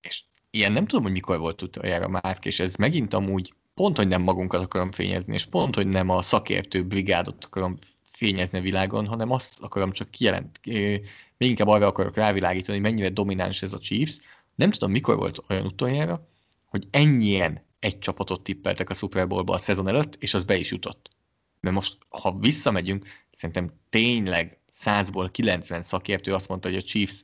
És ilyen nem tudom, hogy mikor volt utoljára már, és ez megint amúgy pont, hogy nem magunkat akarom fényezni, és pont, hogy nem a szakértő brigádot akarom fényezni a világon, hanem azt akarom csak kijelent, még inkább arra akarok rávilágítani, hogy mennyire domináns ez a Chiefs. Nem tudom, mikor volt olyan utoljára, hogy ennyien egy csapatot tippeltek a Super Bowl-ba a szezon előtt, és az be is jutott. Mert most, ha visszamegyünk, szerintem tényleg 100-ból 90 szakértő azt mondta, hogy a Chiefs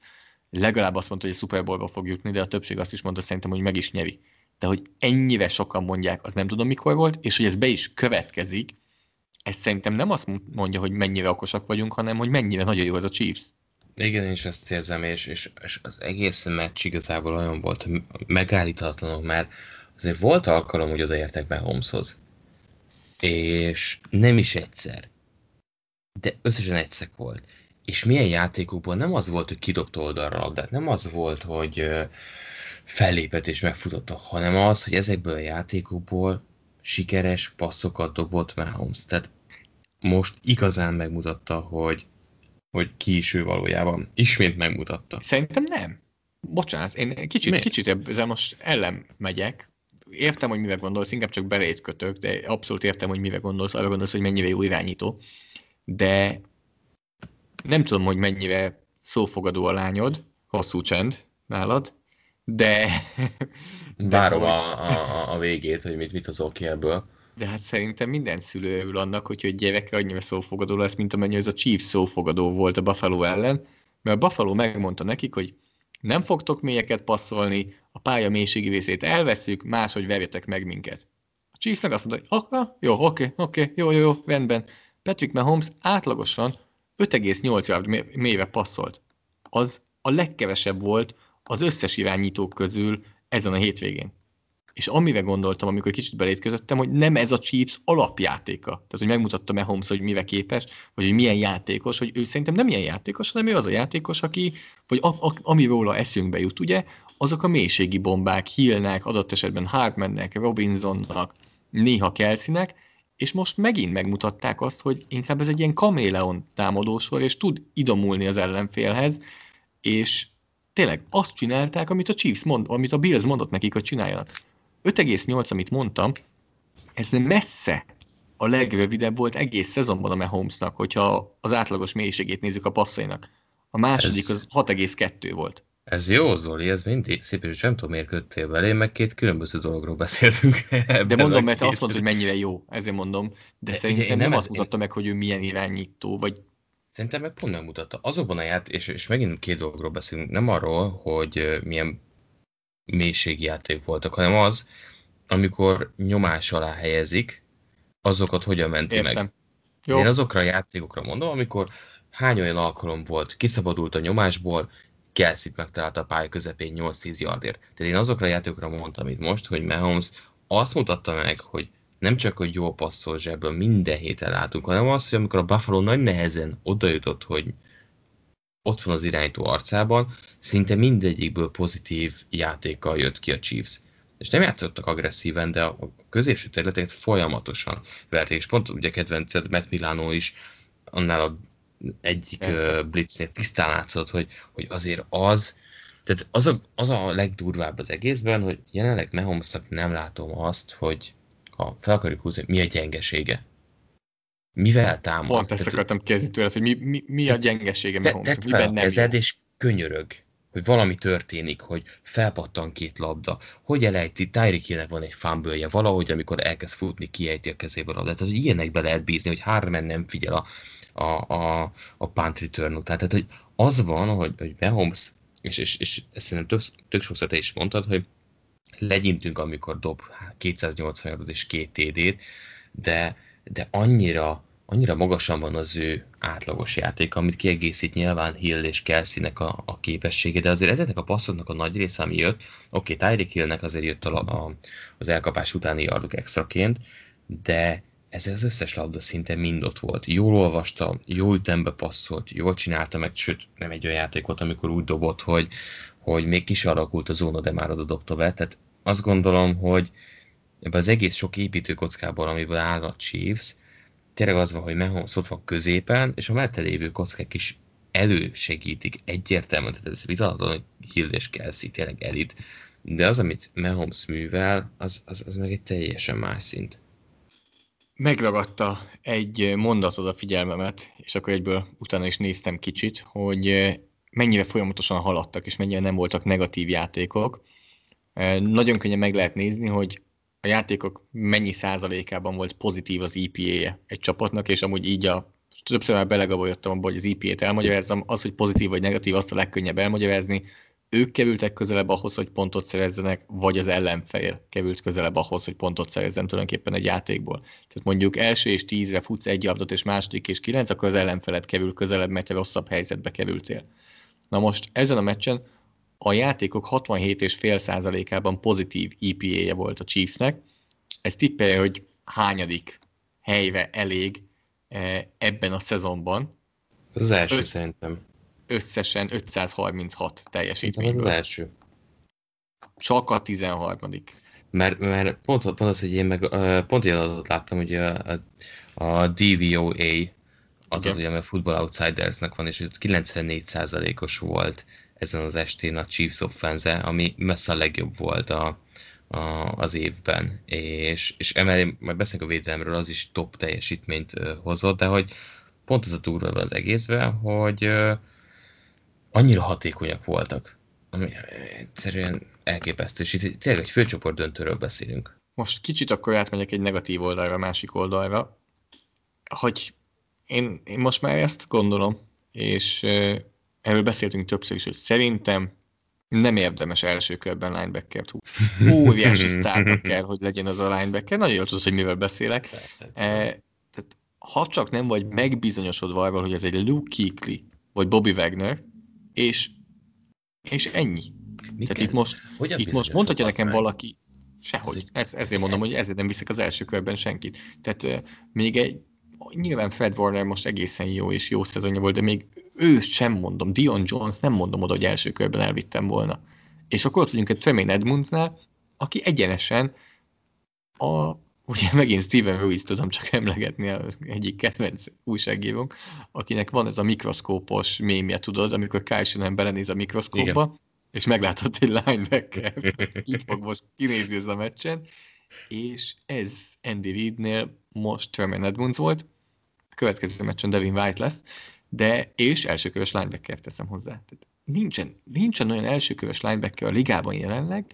legalább azt mondta, hogy a Super Bowlba fog jutni, de a többség azt is mondta szerintem, hogy meg is nyeri. De hogy ennyire sokan mondják, az nem tudom mikor volt, és hogy ez be is következik, ez szerintem nem azt mondja, hogy mennyire okosak vagyunk, hanem hogy mennyire nagyon jó az a Chiefs. Igen, én is ezt érzem, és, és, és az egész meccs igazából olyan volt, hogy megállíthatatlanok, mert azért volt alkalom, hogy odaértek be Holmeshoz. És nem is egyszer. De összesen egyszer volt. És milyen játékokból nem az volt, hogy kidobta oldalra a labdát, nem az volt, hogy fellépett és megfutotta, hanem az, hogy ezekből a játékokból sikeres passzokat dobott Mahomes. Tehát most igazán megmutatta, hogy, hogy ki is ő valójában. Ismét megmutatta. Szerintem nem. Bocsánat, én kicsit, Miért? kicsit ezzel most ellen megyek. Értem, hogy mivel gondolsz, inkább csak belét kötök, de abszolút értem, hogy mivel gondolsz, arra gondolsz, hogy mennyire jó irányító. De nem tudom, hogy mennyire szófogadó a lányod, hosszú csend nálad, de... Várom a, a, a végét, hogy mit, mit hozol ki ebből. De hát szerintem minden szülő örül annak, hogy egy gyereke annyira szófogadó lesz, mint amennyi ez a Chiefs szófogadó volt a Buffalo ellen, mert a Buffalo megmondta nekik, hogy nem fogtok mélyeket passzolni, a pálya mélységi részét elveszük, máshogy verjetek meg minket. A Chiefs meg azt mondta, hogy ah, jó, oké, oké, jó, jó, jó, rendben. Patrick Mahomes átlagosan 5,8 yard mélyre passzolt. Az a legkevesebb volt az összes irányítók közül ezen a hétvégén. És amire gondoltam, amikor kicsit belétkezöttem, hogy nem ez a Chiefs alapjátéka. Tehát, hogy megmutatta Mahomes, hogy mire képes, vagy hogy milyen játékos, hogy ő szerintem nem ilyen játékos, hanem ő az a játékos, aki, vagy a, a, ami róla eszünkbe jut, ugye, azok a mélységi bombák, Hillnek, adott esetben Hartmannek, Robinsonnak, néha Kelseynek, és most megint megmutatták azt, hogy inkább ez egy ilyen kaméleon támadósor, és tud idomulni az ellenfélhez, és tényleg azt csinálták, amit a Chiefs mond, amit a Bills mondott nekik, hogy csináljanak. 5,8, amit mondtam, ez messze a legrövidebb volt egész szezonban a Mahomesnak, hogyha az átlagos mélységét nézzük a passzainak. A második ez... az 6,2 volt. Ez jó, Zoli, ez mindig szép, és nem tudom, miért köttél vele, meg két különböző dologról beszéltünk. De mondom, mert te azt mondod, hogy mennyire jó, ezért mondom, de, de szerintem nem, nem azt mutatta én... meg, hogy ő milyen irányító, vagy Szerintem meg pont nem mutatta. Azokban a ját, és, és megint két dologról beszélünk, nem arról, hogy milyen mélységjáték voltak, hanem az, amikor nyomás alá helyezik, azokat hogyan menti Értem. meg. Jó. Én azokra a játékokra mondom, amikor hány olyan alkalom volt, kiszabadult a nyomásból, Kelsey-t megtalálta a pálya közepén 8-10 yardért. Tehát én azokra a játékokra mondtam itt most, hogy Mahomes azt mutatta meg, hogy nem csak, hogy jó passzol zsebből minden héten látunk, hanem az, hogy amikor a Buffalo nagy nehezen odajutott, hogy ott van az irányító arcában, szinte mindegyikből pozitív játékkal jött ki a Chiefs. És nem játszottak agresszíven, de a középső területeket folyamatosan verték, és pont ugye kedvenced Matt Milano is annál a egyik uh, blitznél tisztán látszott, hogy, hogy azért az, tehát az a, az a legdurvább az egészben, hogy jelenleg Mahomesnak nem látom azt, hogy ha fel akarjuk húzni, mi a gyengesége. Mivel támad? Pont ezt akartam kérdezni tőled, hogy mi, mi, mi a gyengesége te, Mahomes, fel a kezed, és könyörög, hogy valami történik, hogy felpattan két labda, hogy elejti, Tyreek Hillnek van egy fumble valahogy, amikor elkezd futni, kiejti a kezéből a labdát. Tehát, hogy ilyenekbe lehet bízni, hogy Harman nem figyel a, a, a, a punt return után. Tehát, hogy az van, hogy, hogy Mahomes, és, és, és ezt szerintem tök, tök sokszor te is mondtad, hogy legyintünk, amikor dob 280 yardot és két TD-t, de, de annyira, annyira magasan van az ő átlagos játék, amit kiegészít nyilván Hill és Kelsey-nek a, a képessége, de azért ezeknek a passzoknak a nagy része, ami jött, oké, okay, Tyreek Hillnek azért jött a, a, az elkapás utáni yardok extraként, de ez az összes labda szinte mind ott volt. Jól olvasta, jó ütembe passzolt, jól csinálta meg, sőt nem egy olyan játék volt, amikor úgy dobott, hogy, hogy még kis alakult a zóna, de már oda dobta be. Tehát azt gondolom, hogy ebben az egész sok építőkockából, amiből áll a Chiefs, tényleg az van, hogy Mahomes ott van középen, és a mellette lévő kockák is elősegítik egyértelműen, tehát ez vitatlan, hogy Hill és Kelsey tényleg elit, de az, amit Mahomes művel, az, az, az meg egy teljesen más szint. Megragadta egy mondatod a figyelmemet, és akkor egyből utána is néztem kicsit, hogy mennyire folyamatosan haladtak, és mennyire nem voltak negatív játékok. Nagyon könnyen meg lehet nézni, hogy a játékok mennyi százalékában volt pozitív az EPA-je egy csapatnak, és amúgy így a többször már belegabolyodtam abba, hogy az EPA-t elmagyarázzam, az, hogy pozitív vagy negatív, azt a legkönnyebb elmagyarázni. Ők kerültek közelebb ahhoz, hogy pontot szerezzenek, vagy az ellenfél került közelebb ahhoz, hogy pontot szerezzen tulajdonképpen egy játékból. Tehát mondjuk első és tízre futsz egy abdot, és második és kilenc, akkor az ellenfelet kerül közelebb, mert te rosszabb helyzetbe kerültél. Na most ezen a meccsen a játékok 67,5%-ában pozitív EPA-je volt a Chiefsnek. Ez tippelje, hogy hányadik helyre elég eh, ebben a szezonban. Ez az első Öt, szerintem. Összesen 536 teljesítmény. Ez az első. Csak a 13. Mert, mert pont, pont az, hogy én meg pont ilyen adatot láttam, hogy a, a, a DVOA, az az, ugye, a Football Outsidersnek van, és 94%-os volt ezen az estén a Chiefs offense ami messze a legjobb volt a, a, az évben. És, és emellé, majd beszélünk a védelemről, az is top teljesítményt hozott, de hogy pont az a túra az egészben, hogy annyira hatékonyak voltak, ami egyszerűen elképesztő, és itt tényleg egy főcsoport döntőről beszélünk. Most kicsit akkor átmegyek egy negatív oldalra, a másik oldalra, hogy én, én most már ezt gondolom, és erről beszéltünk többször is, hogy szerintem nem érdemes első körben linebacker-t Óriási sztárnak kell, hogy legyen az a linebacker. Nagyon jól tudod, hogy mivel beszélek. Persze. E, tehát, ha csak nem vagy megbizonyosodva arról, hogy ez egy Luke Kuechly, vagy Bobby Wagner, és, és ennyi. Mi tehát itt most, itt most mondhatja nekem meg? valaki, sehogy. Ez, ezért mondom, hogy ezért nem viszek az első körben senkit. Tehát még egy, nyilván Fred Warner most egészen jó és jó szezonja volt, de még ő sem mondom, Dion Jones nem mondom oda, hogy első körben elvittem volna. És akkor ott vagyunk egy Tremaine Edmundsnál, aki egyenesen a, ugye megint Steven Ruiz tudom csak emlegetni, a egyik kedvenc újságírónk, akinek van ez a mikroszkópos mémje, tudod, amikor Kyle belenéz a mikroszkópba, Igen. és megláthat egy linebacker, így fog most kinézni ez a meccsen, és ez Andy Reidnél most Tremaine Edmunds volt, a következő meccsen Devin White lesz, de és elsőkörös linebacker teszem hozzá. Tehát nincsen, nincsen olyan elsőkörös linebacker a ligában jelenleg,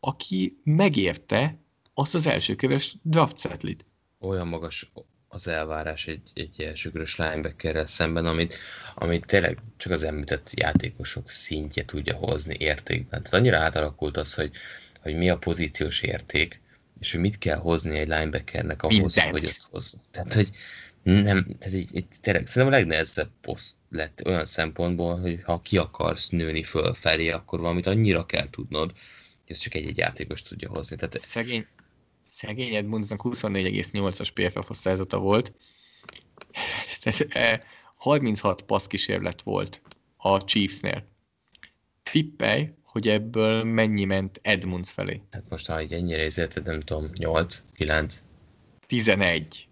aki megérte azt az elsőkörös draft setlit. Olyan magas az elvárás egy, egy elsőkörös linebackerrel szemben, amit, amit tényleg csak az említett játékosok szintje tudja hozni értékben. Tehát annyira átalakult az, hogy, hogy mi a pozíciós érték, és hogy mit kell hozni egy linebackernek ahhoz, Mindent. hogy azt hozza. Tehát, hogy nem, tehát egy, egy, tényleg szerintem a legnehezebb poszt lett olyan szempontból, hogy ha ki akarsz nőni fölfelé, akkor valamit annyira kell tudnod, hogy ez csak egy-egy játékos tudja hozni. Tehát... Szegény, szegény Edmundsnak 24,8-as PFF osztályzata volt. Ez, ez, 36 passz kísérlet volt a Chiefsnél. Tippelj, hogy ebből mennyi ment Edmunds felé? Hát most, ha egy ennyire érzéted, nem tudom, 8, 9? 11.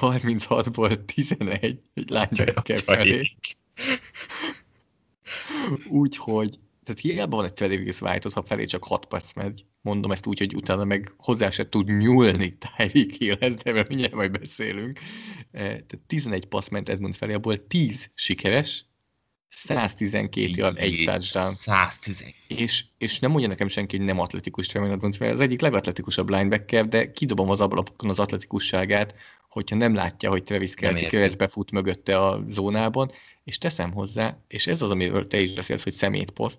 36-ból 11 egy linebacker felé. Úgyhogy, tehát hiába van egy Televis white ha felé csak 6 perc megy, mondom ezt úgy, hogy utána meg hozzá se tud nyúlni Tyreek Hillhez, de mindjárt majd beszélünk. Eh, tehát 11 passz ment Edmunds felé, abból 10 sikeres, 112 yard, egy touchdown. 110. És, és nem mondja nekem senki, hogy nem atletikus Tremaine Edmunds, mert az egyik legatletikusabb linebacker, de kidobom az ablakon az atletikusságát, hogyha nem látja, hogy Travis Kelsey keresztbe fut mögötte a zónában, és teszem hozzá, és ez az, amiről te is beszélsz, hogy szemétposzt,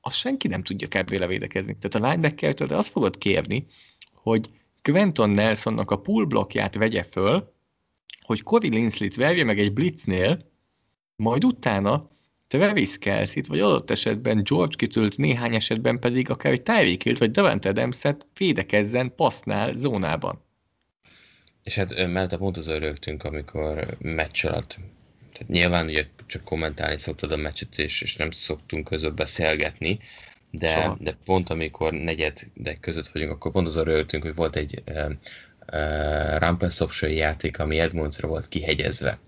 azt senki nem tudja kedvéle védekezni. Tehát a linebackertől azt fogod kérni, hogy Quentin Nelsonnak a pull blokkját vegye föl, hogy Corey Linsley-t verje meg egy blitznél, majd utána Travis kelsey vagy adott esetben George kitült, néhány esetben pedig akár egy Tyreek Hill-t, vagy Davante Adams-et védekezzen passznál, zónában. És hát mellette pont az örögtünk, amikor meccs alatt. Tehát nyilván ugye csak kommentálni szoktad a meccset, és, és nem szoktunk között beszélgetni, de, de pont amikor negyed de között vagyunk, akkor pont az örültünk, hogy volt egy uh, uh, option játék, ami Edmundsra volt kihegyezve.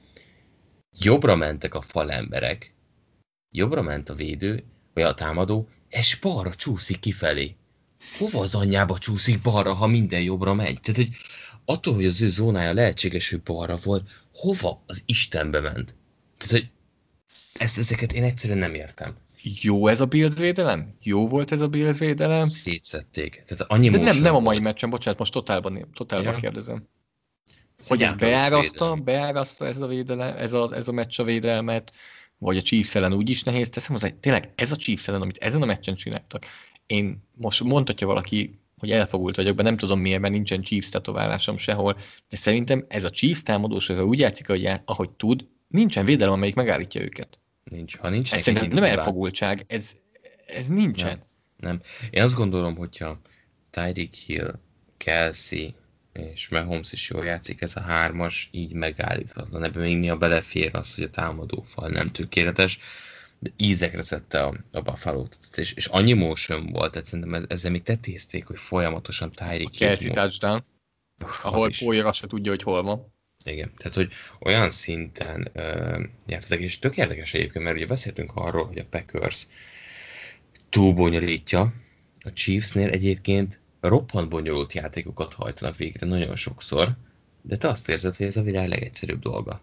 Jobbra mentek a falemberek, jobbra ment a védő, vagy a támadó, és balra csúszik kifelé. Hova az anyjába csúszik balra, ha minden jobbra megy? Tehát, hogy attól, hogy az ő zónája lehetséges, hogy balra volt, hova az Istenbe ment? Tehát, hogy ezt, ezeket én egyszerűen nem értem. jó ez a Bills védelem? Jó volt ez a Bills védelem? Szétszették. Tehát annyi De nem, nem a mai volt. meccsen, bocsánat, most totálban, totálban Ja. kérdezem. Ez Hogy ez beáraszta, beáraszta ez a, védelem, ez, a, ez a meccs a védelmet, vagy a Chiefs ellen úgy is nehéz teszem, egy, tényleg ez a Chiefs ellen, amit ezen a meccsen csináltak. Én most mondhatja valaki, hogy elfogult vagyok, de nem tudom miért, mert nincsen Chiefs tetoválásom sehol, de szerintem ez a Chiefs támadós, ez úgy játszik, ahogy, já- ahogy tud, nincsen védelem, amelyik megállítja őket. Nincs. Ha nincs Ez szerintem nem elfogultság, ez, ez nincsen. Én azt gondolom, hogyha Tyreek Hill, Kelsey és Mahomes is jól játszik, ez a hármas így megállíthatatlan. Ebben még néha belefér az, hogy a támadó fal nem tökéletes, de ízekre szedte a, a buffalo és, és annyi motion volt, tehát szerintem ez, ezzel még tetézték, hogy folyamatosan Tyreek Hill Kelsey touchdown, ahol Poyer azt se tudja, hogy hol van. Igen, tehát hogy olyan szinten uh, játszottak, és tök érdekes egyébként, mert ugye beszéltünk arról, hogy a Packers túl bonyolítja, a Chiefsnél egyébként roppant bonyolult játékokat hajtanak végre nagyon sokszor, de te azt érzed, hogy ez a világ legegyszerűbb dolga.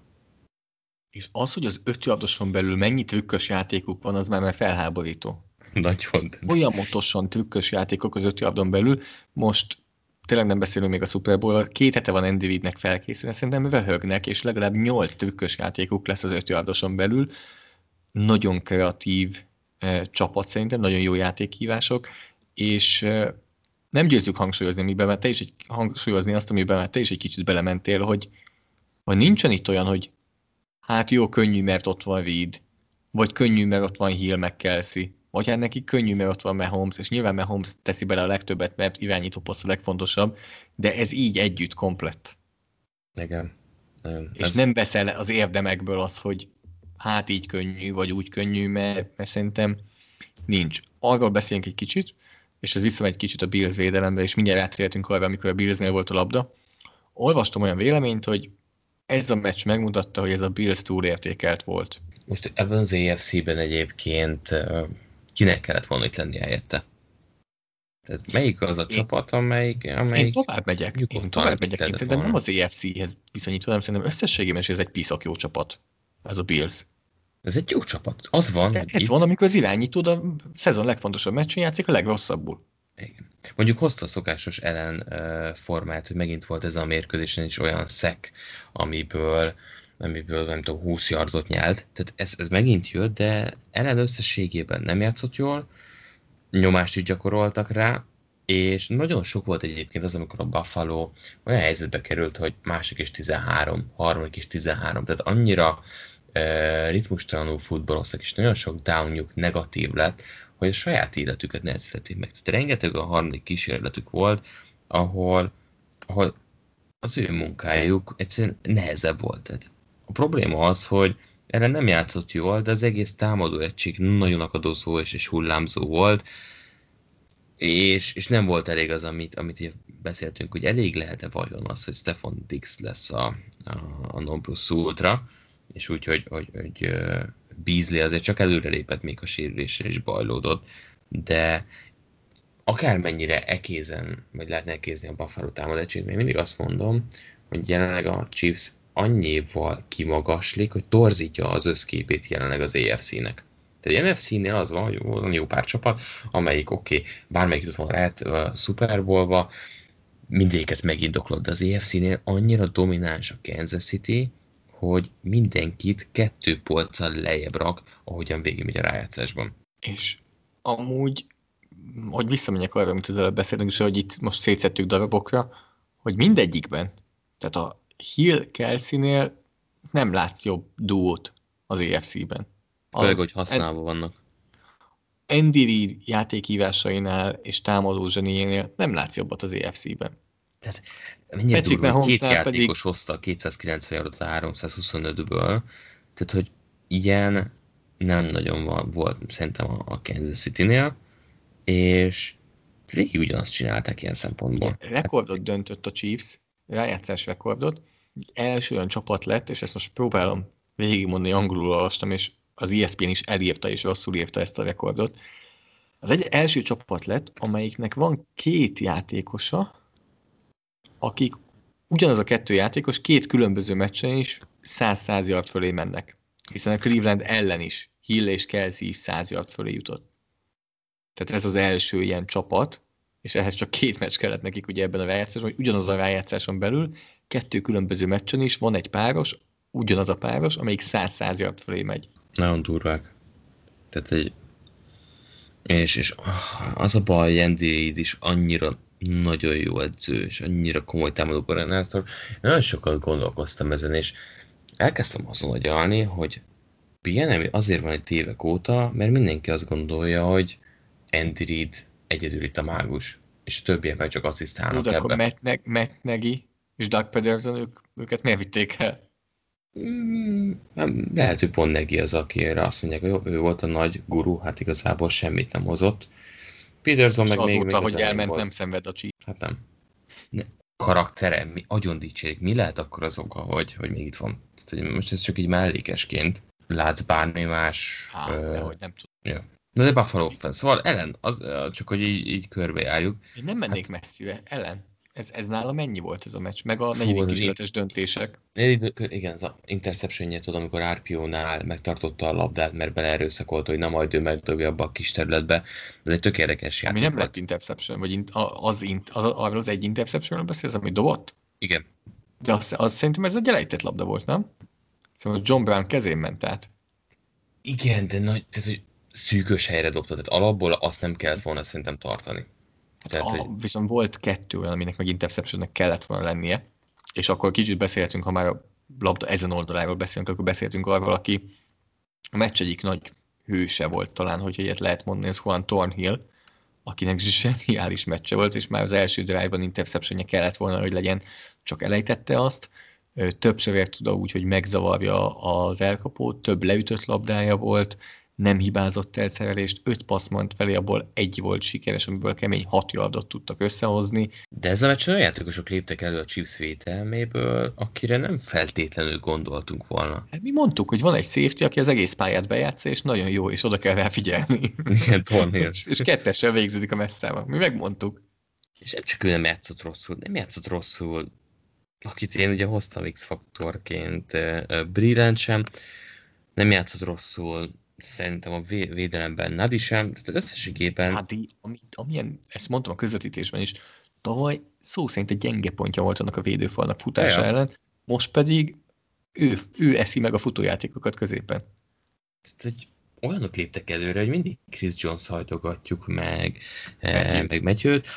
És az, hogy az ötjardoson belül mennyi trükkös játékuk van, az már már felháborító. Nagyon. Folyamatosan trükkös játékok az ötjardon belül. Most tényleg nem beszélünk még a Super bowl két hete van Andy Reidnek felkészülve, szerintem röhögnek, és legalább nyolc trükkös játékuk lesz az ötjardoson belül. Nagyon kreatív eh, csapat szerintem, nagyon jó játékhívások, és eh, nem győzzük hangsúlyozni, amiben mert te is egy, hangsúlyozni azt, amiben már te is egy kicsit belementél, hogy, hogy nincsen itt olyan, hogy hát jó, könnyű, mert ott van Reed, vagy könnyű, mert ott van Hill, meg Kelsey, vagy hát neki könnyű, mert ott van Mahomes, és nyilván Mahomes teszi bele a legtöbbet, mert irányító poszt a legfontosabb, de ez így együtt komplett. Igen. Nem, És nem veszel az érdemekből az, hogy hát így könnyű, vagy úgy könnyű, mert, mert szerintem nincs. Arról beszélünk egy kicsit, és ez visszamegy egy kicsit a Bills védelembe, és mindjárt átérhetünk arra, amikor a Billsnél volt a labda. Olvastam olyan véleményt, hogy ez a meccs megmutatta, hogy ez a Bills túlértékelt volt. Most ebben az AFC-ben egyébként kinek kellett volna itt lenni helyette? Tehát melyik az a Én- csapat, amelyik... amelyik... Én tovább megyek, én tovább megyek, én szerintem nem az EFC-hez viszonyítva, hanem szerintem összességében is ez egy piszak jó csapat. Ez a Bills. Ez egy jó csapat. Az van, Ez itt, van, amikor az irányítód a szezon legfontosabb meccsén játszik a legrosszabbul. Igen. Mondjuk hozta a szokásos ellen uh, formát, hogy megint volt ez a mérkőzésen is olyan szek, amiből, amiből nem tudom, 20 yardot nyelt. Tehát ez, ez megint jött, de ellen összességében nem játszott jól, nyomást is gyakoroltak rá, és nagyon sok volt egyébként az, amikor a Buffalo olyan helyzetbe került, hogy másik is 13, harmadik is 13, tehát annyira ritmustalanul futballoztak, és nagyon sok downjuk negatív lett, hogy a saját életüket nehezítették meg. Tehát rengeteg a harmadik kísérletük volt, ahol, ahol az ő munkájuk egyszerűen nehezebb volt. Tehát a probléma az, hogy erre nem játszott jól, de az egész támadó egység nagyon akadozó és, és hullámzó volt, és, és nem volt elég az, amit, amit beszéltünk, hogy elég lehet-e vajon az, hogy Stefan Dix lesz a, a, a non plus ultra, és úgy, hogy, hogy, hogy Beasley azért csak előrelépett, még a sérülésre is bajlódott, de akármennyire ekézen, vagy lehetne ekézni a Buffalo támadásét, még mindig azt mondom, hogy jelenleg a Chiefs annyival kimagaslik, hogy torzítja az összképét jelenleg az AFC-nek. Tehát a NFC-nél az van, hogy van jó pár csapat, amelyik oké, okay, bármelyik jutott volna lehet a Super Bowl-ba, mindéket megindoklott, de az AFC-nél annyira domináns a Kansas City, hogy mindenkit kettő polccal lejjebb rak, ahogyan végigmegy a rájátszásban. És amúgy, hogy visszamenjek arra, amit az előbb beszéltünk, és hogy itt most szétszettük darabokra, hogy mindegyikben, tehát a Hill Kelsey-nél nem látsz jobb duót az EFC-ben. Főleg, hogy használva vannak. Andy Reid játékhívásainál és támadó zseniénél nem látsz jobbat az EFC-ben. Mennyire Patrick durva, hogy két játékos pedig- hozta a 290 yardot a 325-ből, tehát hogy ilyen nem nagyon volt szerintem a, Kansas City-nél, és végig ugyanazt csinálták ilyen szempontból. Rekordot döntött a Chiefs, rájátszás rekordot, első olyan csapat lett, és ezt most próbálom végigmondani, angolul olvastam, és az ESPN is elírta, és rosszul írta ezt a rekordot. Az egy első csapat lett, amelyiknek van két játékosa, akik ugyanaz a kettő játékos két különböző meccsen is 100-100 yard fölé mennek. Hiszen a Cleveland ellen is Hill és Kelsey is 100 yard fölé jutott. Tehát ez az első ilyen csapat, és ehhez csak két meccs kellett nekik ugye ebben a rájátszásban, hogy ugyanaz a rájátszáson belül kettő különböző meccsen is van egy páros, ugyanaz a páros, amelyik 100-100 yard fölé megy. Nagyon durvák. Tehát, hogy és, és az a baj, Andy is annyira nagyon jó edző, és annyira komoly támadó koordinátor. Nagyon sokat gondolkoztam ezen, és elkezdtem azon agyalni, hogy PNM azért van egy évek óta, mert mindenki azt gondolja, hogy Andy Reid egyedül itt a mágus, és a többiek meg csak asszisztálnak de ebbe. akkor Matt, Neg- Matt Nagy és Doug Pedersen, ők, őket miért vitték el? Mm, nem, lehet, hogy pont Neki az, akire azt mondják, hogy ő volt a nagy guru, hát igazából semmit nem hozott. Peterson meg még, azóta, még hogy az elment, volt. nem szenved a csí. Hát nem. Ne, karaktere, mi, agyon dicsérik. Mi lehet akkor az oka, hogy, hogy még itt van? Tehát, hogy most ez csak így mellékesként. Látsz bármi más... Á, ö, de hogy nem tudom. ja. Na de Buffalo fan. Szóval Ellen, az, csak hogy így, így körbejárjuk. Én nem mennék hát, messzire. Ellen, ez, ez nála mennyi volt ez a meccs? Meg a Fú, negyedik az kísérletes döntések. Igen, az interceptionje, tudom, amikor RPO-nál megtartotta a labdát, mert beleerőszakolta, hogy na majd ő megdobja abba a kis területbe. Ez egy tök érdekes Ami játék nem volt. lett interception, vagy az, az, arról az egy interceptionről beszélsz, amit dobott? Igen. De az, az szerintem ez egy elejtett labda volt, nem? Szóval John Brown kezén ment át. Igen, de nagy, tehát, hogy szűkös helyre dobta, tehát alapból azt nem kellett volna szerintem tartani. Tehát, a, hogy Viszont volt kettő olyan, aminek meg interceptionnek kellett volna lennie, és akkor kicsit beszélhetünk, ha már a labda ezen oldaláról beszélünk, akkor beszéltünk arról, aki a meccs egyik nagy hőse volt talán, hogy ilyet lehet mondani, ez Juan Thornhill, akinek zseniális meccse volt, és már az első drive-ban interceptionje kellett volna, hogy legyen, csak elejtette azt. Többször ért oda úgy, hogy megzavarja az elkapót, több leütött labdája volt, nem hibázott el szerelést, öt passz ment felé, abból egy volt sikeres, amiből kemény hat yardot tudtak összehozni. de ez a meccsen olyan játékosok léptek elő a Chiefs védelméből, akire nem feltétlenül gondoltunk volna. Hát mi mondtuk, hogy van egy safety, aki az egész pályát bejátsza, és nagyon jó, és oda kell rá figyelni. Igen, Thornhill. és kettessel végződik a messzával. Mi megmondtuk. És nem csak ő nem játszott rosszul, nem játszott rosszul, akit én ugye hoztam X-faktorként, Brillant sem, nem játszott rosszul, szerintem a vé- védelemben Nadi sem, tehát összességében Hát, ami, amilyen, ezt mondtam a közvetítésben is, tavaly szó szerint egy gyenge pontja volt annak a védőfalnak futása Ja. ellen, most pedig ő, ő eszi meg a futójátékokat középen. tehát, hogy olyanok léptek előre, hogy mindig Chris Jones hajtogatjuk meg, Matthew. eh, meg Matthew-t,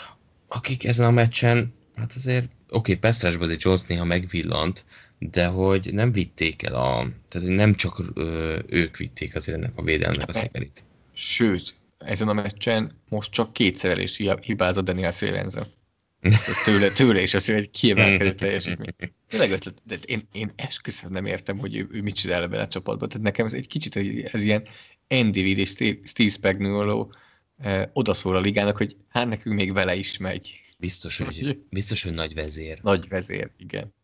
akik ezen a meccsen, hát azért, oké, okay, Pestrásban azért Jones néha megvillant, de hogy nem vitték el a, tehát hogy nem csak ö, ők vitték azért ennek a védelmnek a szekerit. Sőt, ezen a meccsen most csak kétszerelés hibázott Daniel Szélenzen. Tőle, tőle is azért egy kiemelkedő teljesítmény. Tényleg ötlet, de én, én esküszöm nem értem, hogy ő, ő mit csinál ebben a csapatban. Tehát nekem ez egy kicsit ez, ilyen Andy Reid és Steve Spagnuolo eh, odaszól a ligának, hogy hát nekünk még vele is megy. Biztos, hogy, biztos, hogy nagy vezér. Nagy vezér, igen.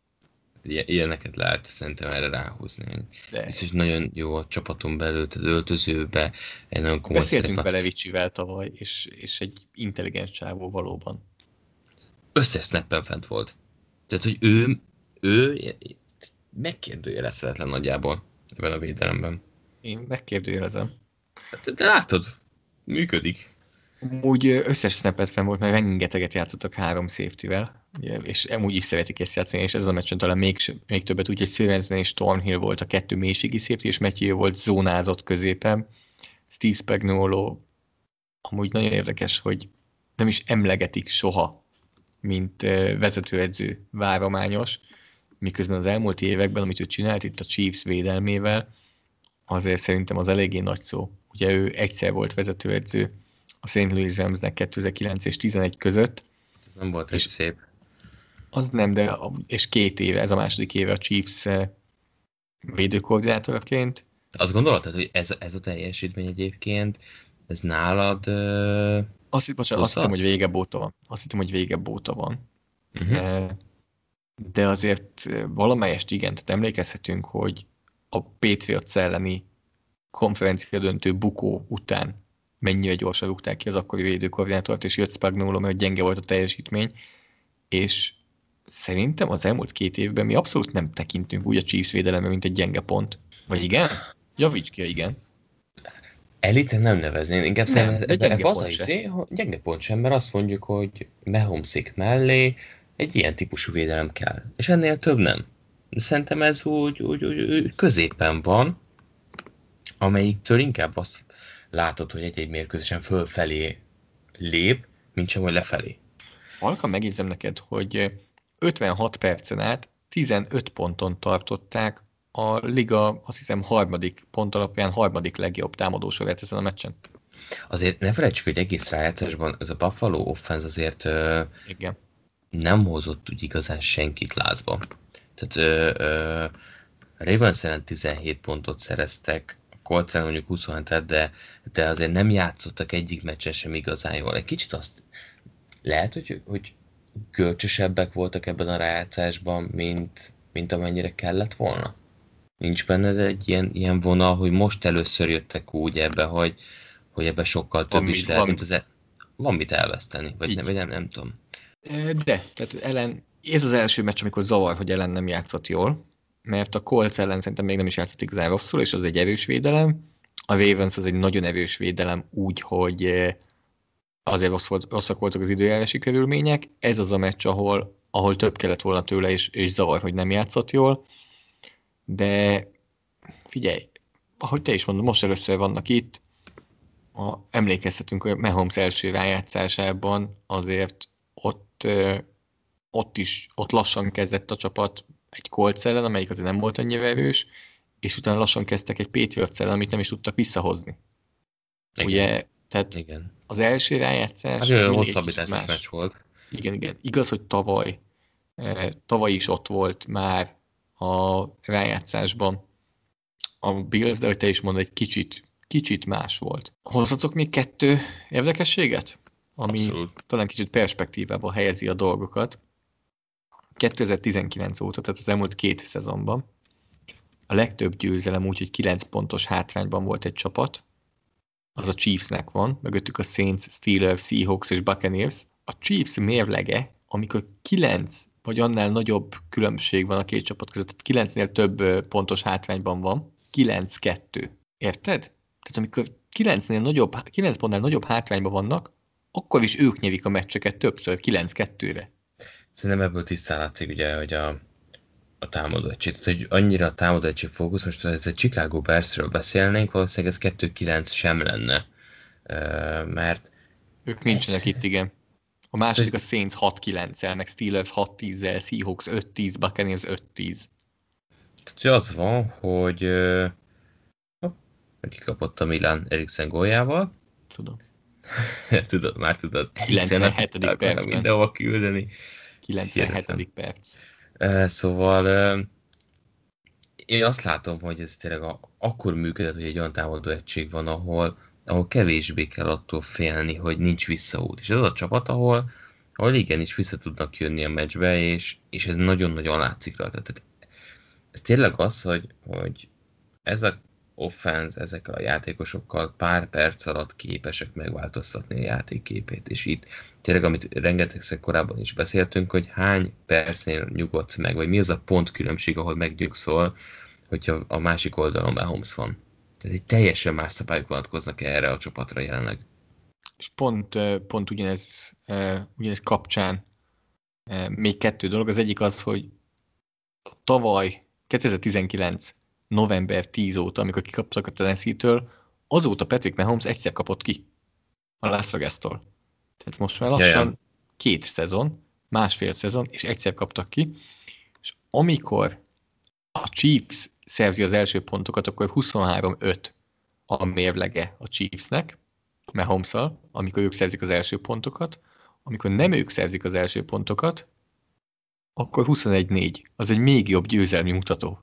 Ilyen- Ilyeneket lehet szerintem erre ráhúzni. De Biztos, nagyon jó a csapaton belül, az öltözőbe, egy nagyon komoly beszéltünk szerep. vele Vicsivel tavaly, és, és egy intelligens csávó valóban. Összes snappen fent volt. Tehát, hogy ő, ő megkérdőjelezhetetlen nagyjából ebben a védelemben. Én megkérdőjelezem. De, de látod, működik. Úgy ö, összes snappet fenn volt, mert rengeteget játszottak három safety-vel, és amúgy is szeretik ezt játszani, és ez a meccsen talán még, még többet, úgyhogy Stevenson és Stormhill volt a kettő mélységi safety, és Matthew volt zónázott középen. Steve Spagnuolo amúgy nagyon érdekes, hogy nem is emlegetik soha, mint vezetőedző várományos, miközben az elmúlt években, amit ő csinált itt a Chiefs védelmével, azért szerintem az eléggé nagy szó. Ugye ő egyszer volt vezetőedző a St. Louis Ramsnek 2009 és 11 között, Ez nem volt És- szép. az nem, de a- és két éve, ez a második éve a Chiefs eh, védőkoordinátoraként. Azt gondoltad, hogy ez, ez a teljesítmény egyébként, ez nálad... Uh, Azt, hitt- bocsánat, azt hittem, hogy végebb óta van. Azt hittem, hogy végebb óta van. uh-huh. Eh, De azért eh, valamelyest igen, tehát emlékezhetünk, hogy a Patriots elleni konferencia döntő bukó után mennyire gyorsan rúgták ki az akkori védőkoordinátort, és jött Spagnuolo, mert gyenge volt a teljesítmény, és szerintem az elmúlt két évben mi abszolút nem tekintünk úgy a Chiefs védelemre, mint egy gyenge pont. Vagy igen? Javíts ki, igen. Elite nem nevezném, inkább Nem, szerintem de gyenge az a izé, hogy gyenge pont sem, mert azt mondjuk, hogy Mahomeszik mellé egy ilyen típusú védelem kell. És ennél több nem. Szerintem ez úgy, úgy, úgy, úgy középen van, amelyiktől inkább azt látod, hogy egy-egy mérkőzésen fölfelé lép, mint sem, hogy lefelé. Halkan megjegyzem neked, hogy 56 percen át 15 ponton tartották a liga, azt hiszem, harmadik pont alapján harmadik legjobb támadósorát ezen a meccsen. Azért ne felejtsük, hogy egész rájátszásban ez a Buffalo offense azért Igen. nem hozott úgy igazán senkit lázba. Tehát ö, ö, Ravens ellen 17 pontot szereztek, Colts mondjuk 27 de, de azért nem játszottak egyik meccsen sem igazán jól. Egy kicsit azt lehet, hogy, hogy görcsösebbek voltak ebben a rájátszásban, mint, mint amennyire kellett volna. Nincs benned egy ilyen, ilyen vonal, hogy most először jöttek úgy ebbe, hogy, hogy ebbe sokkal több Van is mit- lehet, van- mint az e- van mit elveszteni, vagy, Így. nem, vagy nem, nem tudom. De, tehát ellen, ez az első meccs, amikor zavar, hogy ellen nem játszott jól, mert a Colts ellen szerintem még nem is játszott igazán rosszul, és az egy erős védelem. A Ravens az egy nagyon erős védelem úgy, hogy eh, azért rossz volt, rosszak voltak az időjárási körülmények. Ez az a meccs, ahol, ahol több kellett volna tőle, és, és zavar, hogy nem játszott jól. De figyelj, ahogy te is mondod, most először vannak itt, a, emlékeztetünk, hogy Mahomes első rájátszásában azért ott, ö, ott is, ott lassan kezdett a csapat egy Colts ellen, amelyik azért nem volt annyira erős, és utána lassan kezdtek egy Patriots ellen, amit nem is tudtak visszahozni. Igen. Ugye, tehát Igen. az első rájátszás... Hát olyan más. meccs volt. Igen, igen. Igaz, hogy tavaly, eh, tavaly is ott volt már a rájátszásban a Bills, de hogy te is mondod, egy kicsit, kicsit más volt. Hozzatok még kettő érdekességet, ami Abszolút. talán kicsit perspektívába helyezi a dolgokat. 2019 óta, tehát az elmúlt két szezonban a legtöbb győzelem úgy, hogy 9 pontos hátrányban volt egy csapat, az a Chiefsnek van, mögöttük a Saints, Steelers, Seahawks és Buccaneers. A Chiefs mérlege, amikor 9 vagy annál nagyobb különbség van a két csapat között, tehát 9-nél több pontos hátrányban van, 9-2. Érted? Tehát amikor 9-nél nagyobb, 9 pontnál nagyobb hátrányban vannak, akkor is ők nyerik a meccseket többször, 9-2-re. Szerintem ebből tisztán látszik ugye, hogy a, a támadó egység. Tehát, hogy annyira a támadó egység fókusz, most ha ez a Chicago Bearsről beszélnénk, valószínűleg ez 2-9 sem lenne. Mert Ők nincsenek itt, igen. A második a Saints 6-9-el, meg Steelers 6-10-el, Seahawks 5-10, Buccaneers 5-10. tehát, az van, hogy ö, kikapott a Milan Eriksen góljával. Tudom. tudod, már tudod. 97. Eriksenet akarnak percben. Mindenhova küldeni. 97. perc. Szóval én azt látom, hogy ez tényleg a, akkor működött, hogy egy olyan támadó egység van, ahol, ahol kevésbé kell attól félni, hogy nincs visszaút. És ez az a csapat, ahol, ahol igenis vissza tudnak jönni a meccsbe, és, és ez nagyon-nagyon látszik rajta. Tehát ez tényleg az, hogy, hogy ez a offense ezekkel a játékosokkal pár perc alatt képesek megváltoztatni a játékképét. És itt tényleg, amit rengetegszer korábban is beszéltünk, hogy hány percnél nyugodsz meg, vagy mi az a pont különbség, ahol megnyugszol, hogyha a másik oldalon Mahomes van. Tehát egy teljesen más szabályok vonatkoznak erre a csapatra jelenleg. És pont, pont ugyanez, ugyanez kapcsán még kettő dolog. Az egyik az, hogy tavaly 2019 november 10 óta, amikor kikaptak a Tennessee-től, azóta Patrick Mahomes egyszer kapott ki a Las Vegas-tól. Tehát most már lassan Jajam. két szezon, másfél szezon, és egyszer kaptak ki. És amikor a Chiefs szerzi az első pontokat, akkor 23-5 a mérlege a Chiefsnek, mahomes amikor ők szerzik az első pontokat, amikor nem ők szerzik az első pontokat, akkor 21-4. Az egy még jobb győzelmi mutató.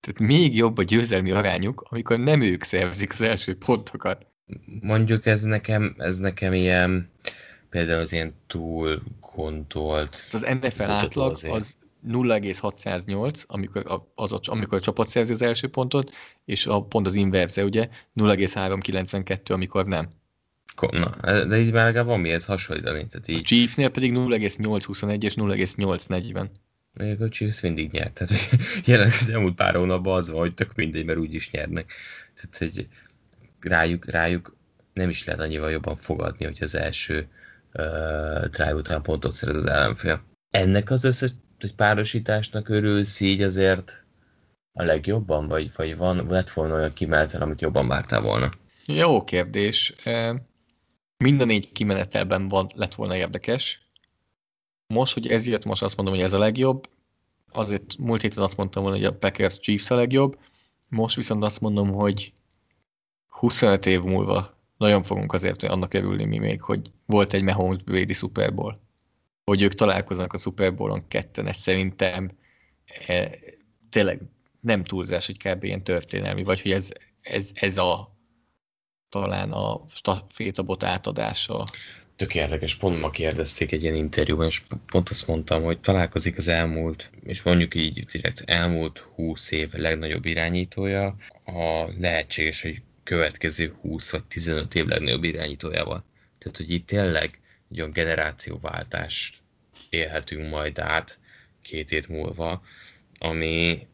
Tehát még jobb a győzelmi arányuk, amikor nem ők szerzik az első pontokat. Mondjuk ez nekem, ez nekem ilyen, például az ilyen túl gondolt. Az NFL átlag azért. az 0,608, amikor a, az a, amikor a csapat szerzi az első pontot, és a pont az inverze, ugye, 0,392, amikor nem. Na, de így már legalább van mihez hasonlítani. Tehát A így, Chiefsnél pedig 0,821 és 0,840. Még a Chiefs mindig nyert. Tehát jelenleg az elmúlt pár hónapban az van, hogy tök mindegy, mert úgy is nyernek. Tehát, hogy rájuk, rájuk nem is lehet annyival jobban fogadni, hogy az első uh, drive után pontot szerez az ellenfél. Ennek az összes hogy párosításnak örülsz így azért a legjobban, vagy, vagy van, lett volna olyan kimenetel, amit jobban vártál volna? Jó kérdés. Mind a négy kimenetelben van, lett volna érdekes. Most, hogy ez jött, most azt mondom, hogy ez a legjobb. Azért múlt héten azt mondtam volna, hogy a Packers Chiefs a legjobb. Most viszont azt mondom, hogy 25 év múlva nagyon fogunk azért annak örülni mi még, hogy volt egy Mahomes Brady Super Bowl. Hogy ők találkoznak a Super Bowl-on ketten, ez szerintem e, tényleg nem túlzás, hogy kb. ilyen történelmi, vagy hogy ez, ez, ez a talán a stafétabot átadása. Tök érdekes, pont ma kérdezték egy ilyen interjúban, és pont azt mondtam, hogy találkozik az elmúlt, és mondjuk így direkt elmúlt 20 év legnagyobb irányítója, a lehetséges, hogy következő 20 vagy 15 év legnagyobb irányítójával. Tehát, hogy itt tényleg egy olyan generációváltást élhetünk majd át két hét múlva, ami,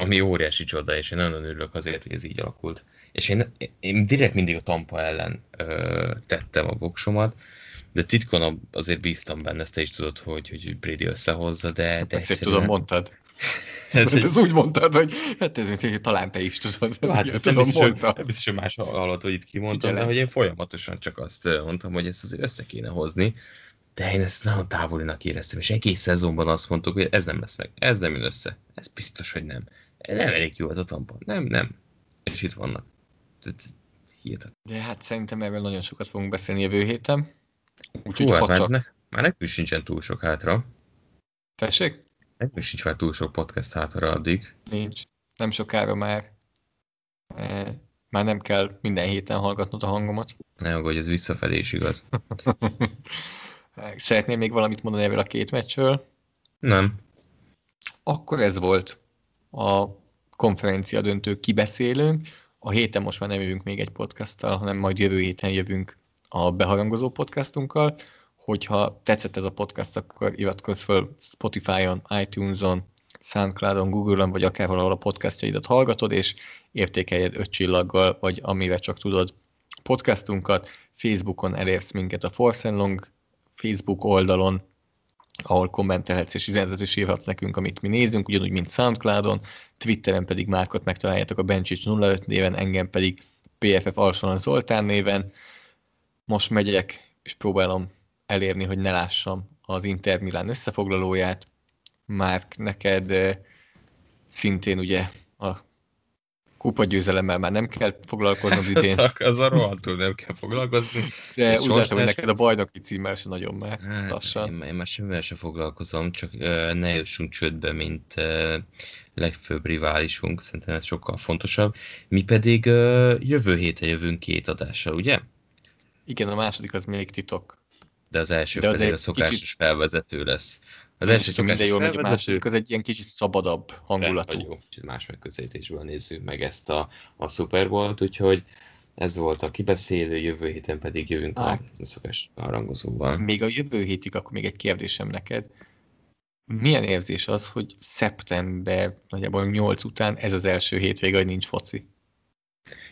ami óriási csoda, és én nagyon örülök azért, hogy ez így alakult. És én, én direkt mindig a Tampa ellen ö, tettem a voksomat, de titkon azért bíztam benne, ezt te is tudod, hogy, hogy Brady összehozza, de... de Persze, egyszerűen... tudom, mondtad. ez, ez úgy mondtad, hogy hát ez hogy talán te is tudod. Hát nem, tudom, biztos, hogy, nem biztos, hogy más hallott, hogy itt kimondtam, de hogy én folyamatosan csak azt mondtam, hogy ezt azért össze kéne hozni, de én ezt nagyon távolinak éreztem, és egész szezonban azt mondtuk, hogy ez nem lesz meg, ez nem jön össze, ez biztos, hogy nem. Nem elég jó ez a tampa. Nem, nem. És itt vannak. Hihetetlen. De hát szerintem erről nagyon sokat fogunk beszélni jövő héten. Úgyhogy hát már, ne, már nekünk sincsen túl sok hátra. Tessék? Nekünk sincs már túl sok podcast hátra addig. Nincs. Nem sokára már e, már nem kell minden héten hallgatnod a hangomat. Ne hogy ez visszafelé is igaz. Szeretnél még valamit mondani ebből a két meccsről? Nem. Akkor ez volt a konferencia döntő kibeszélőnk. A héten most már nem jövünk még egy podcasttal, hanem majd jövő héten jövünk a beharangozó podcastunkkal. Hogyha tetszett ez a podcast, akkor iratkozz fel Spotify-on, iTunes-on, Soundcloud-on, Google-on, vagy akárhol, ahol a podcastjaidat hallgatod, és értékeljed öt csillaggal, vagy amivel csak tudod podcastunkat. Facebookon elérsz minket a Force Long Facebook oldalon, ahol kommentelhetsz és üzenetet is írhatsz nekünk, amit mi nézünk, ugyanúgy, mint Soundcloudon, Twitteren pedig Márkot megtaláljátok a Bencsics 05 néven, engem pedig PFF Alsonan Zoltán néven. Most megyek, és próbálom elérni, hogy ne lássam az Inter Milán összefoglalóját. Márk, neked szintén ugye a kupa győzelemmel már nem kell foglalkoznod idén. Az, az a rohadtul nem kell foglalkozni. De úgy látom, hogy neked a bajnoki címmel se nagyon már hát, lassan. Én, én már semmivel sem foglalkozom, csak uh, ne jussunk csődbe, mint uh, legfőbb riválisunk, szerintem ez sokkal fontosabb. Mi pedig uh, jövő héten jövünk két adással, ugye? Igen, a második az még titok. De az első De pedig a szokásos kicsit... felvezető lesz. Az első csak minden jól megy, a második az egy ilyen kicsit szabadabb hangulatú. Jó, kicsit más megközelítésből nézzük meg ezt a, a Super Bowl-t, úgyhogy ez volt a kibeszélő, jövő héten pedig jövünk hát. a szokás rangozóval. Még a jövő hétig akkor még egy kérdésem neked. Milyen érzés az, hogy szeptember nagyjából 8 után ez az első hétvége, hogy nincs foci?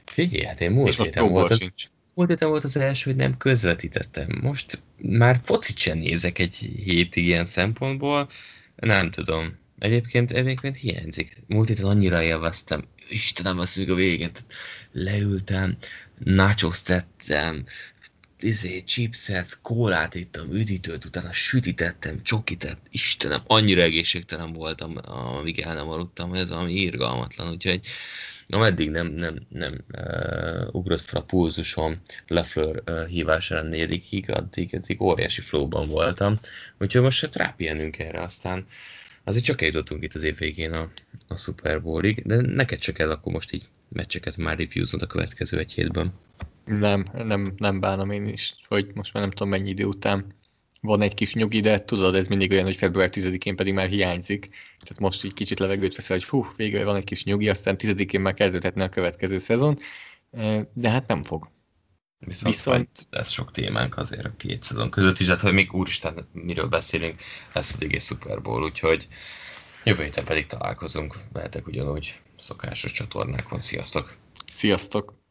Figyelj, hát én múlt héten volt az, múlt héten volt az első, hogy nem közvetítettem. Most már focit sem nézek egy hétig ilyen szempontból. Nem tudom. Egyébként, egyébként hiányzik. Múlt héten annyira élveztem. Istenem, azt még a végén. Leültem, nachos tettem, izé, chipset, kólát ittam, üdítőt, utána sütítettem, csokitett, Istenem, annyira egészségtelen voltam, amíg el nem aludtam, ez valami irgalmatlan, úgyhogy ameddig nem, nem, nem uh, ugrott fel a pulzusom Lefleur uh, hívására négyedikig, addig, addig óriási flowban voltam, úgyhogy most hát rápihenünk erre, aztán azért csak eljutottunk itt az év végén a, a Super Bowl-ig, de neked csak kell akkor most így meccseket már reviewzod a következő egy hétben. Nem, nem, nem bánom én is, hogy most már nem tudom mennyi idő után van egy kis nyugi, de tudod, ez mindig olyan, hogy február 10-én pedig már hiányzik. Tehát most így kicsit levegőt veszel, hogy hú, végül van egy kis nyugi, aztán 10-én már kezdődhetne a következő szezon, de hát nem fog. Viszont, Viszont lesz sok témánk azért a két szezon között is, hogy még úristen, miről beszélünk, lesz pedig egy Super Bowl, úgyhogy jövő héten pedig találkozunk, vehetek ugyanúgy szokásos csatornákon. Sziasztok! Sziasztok!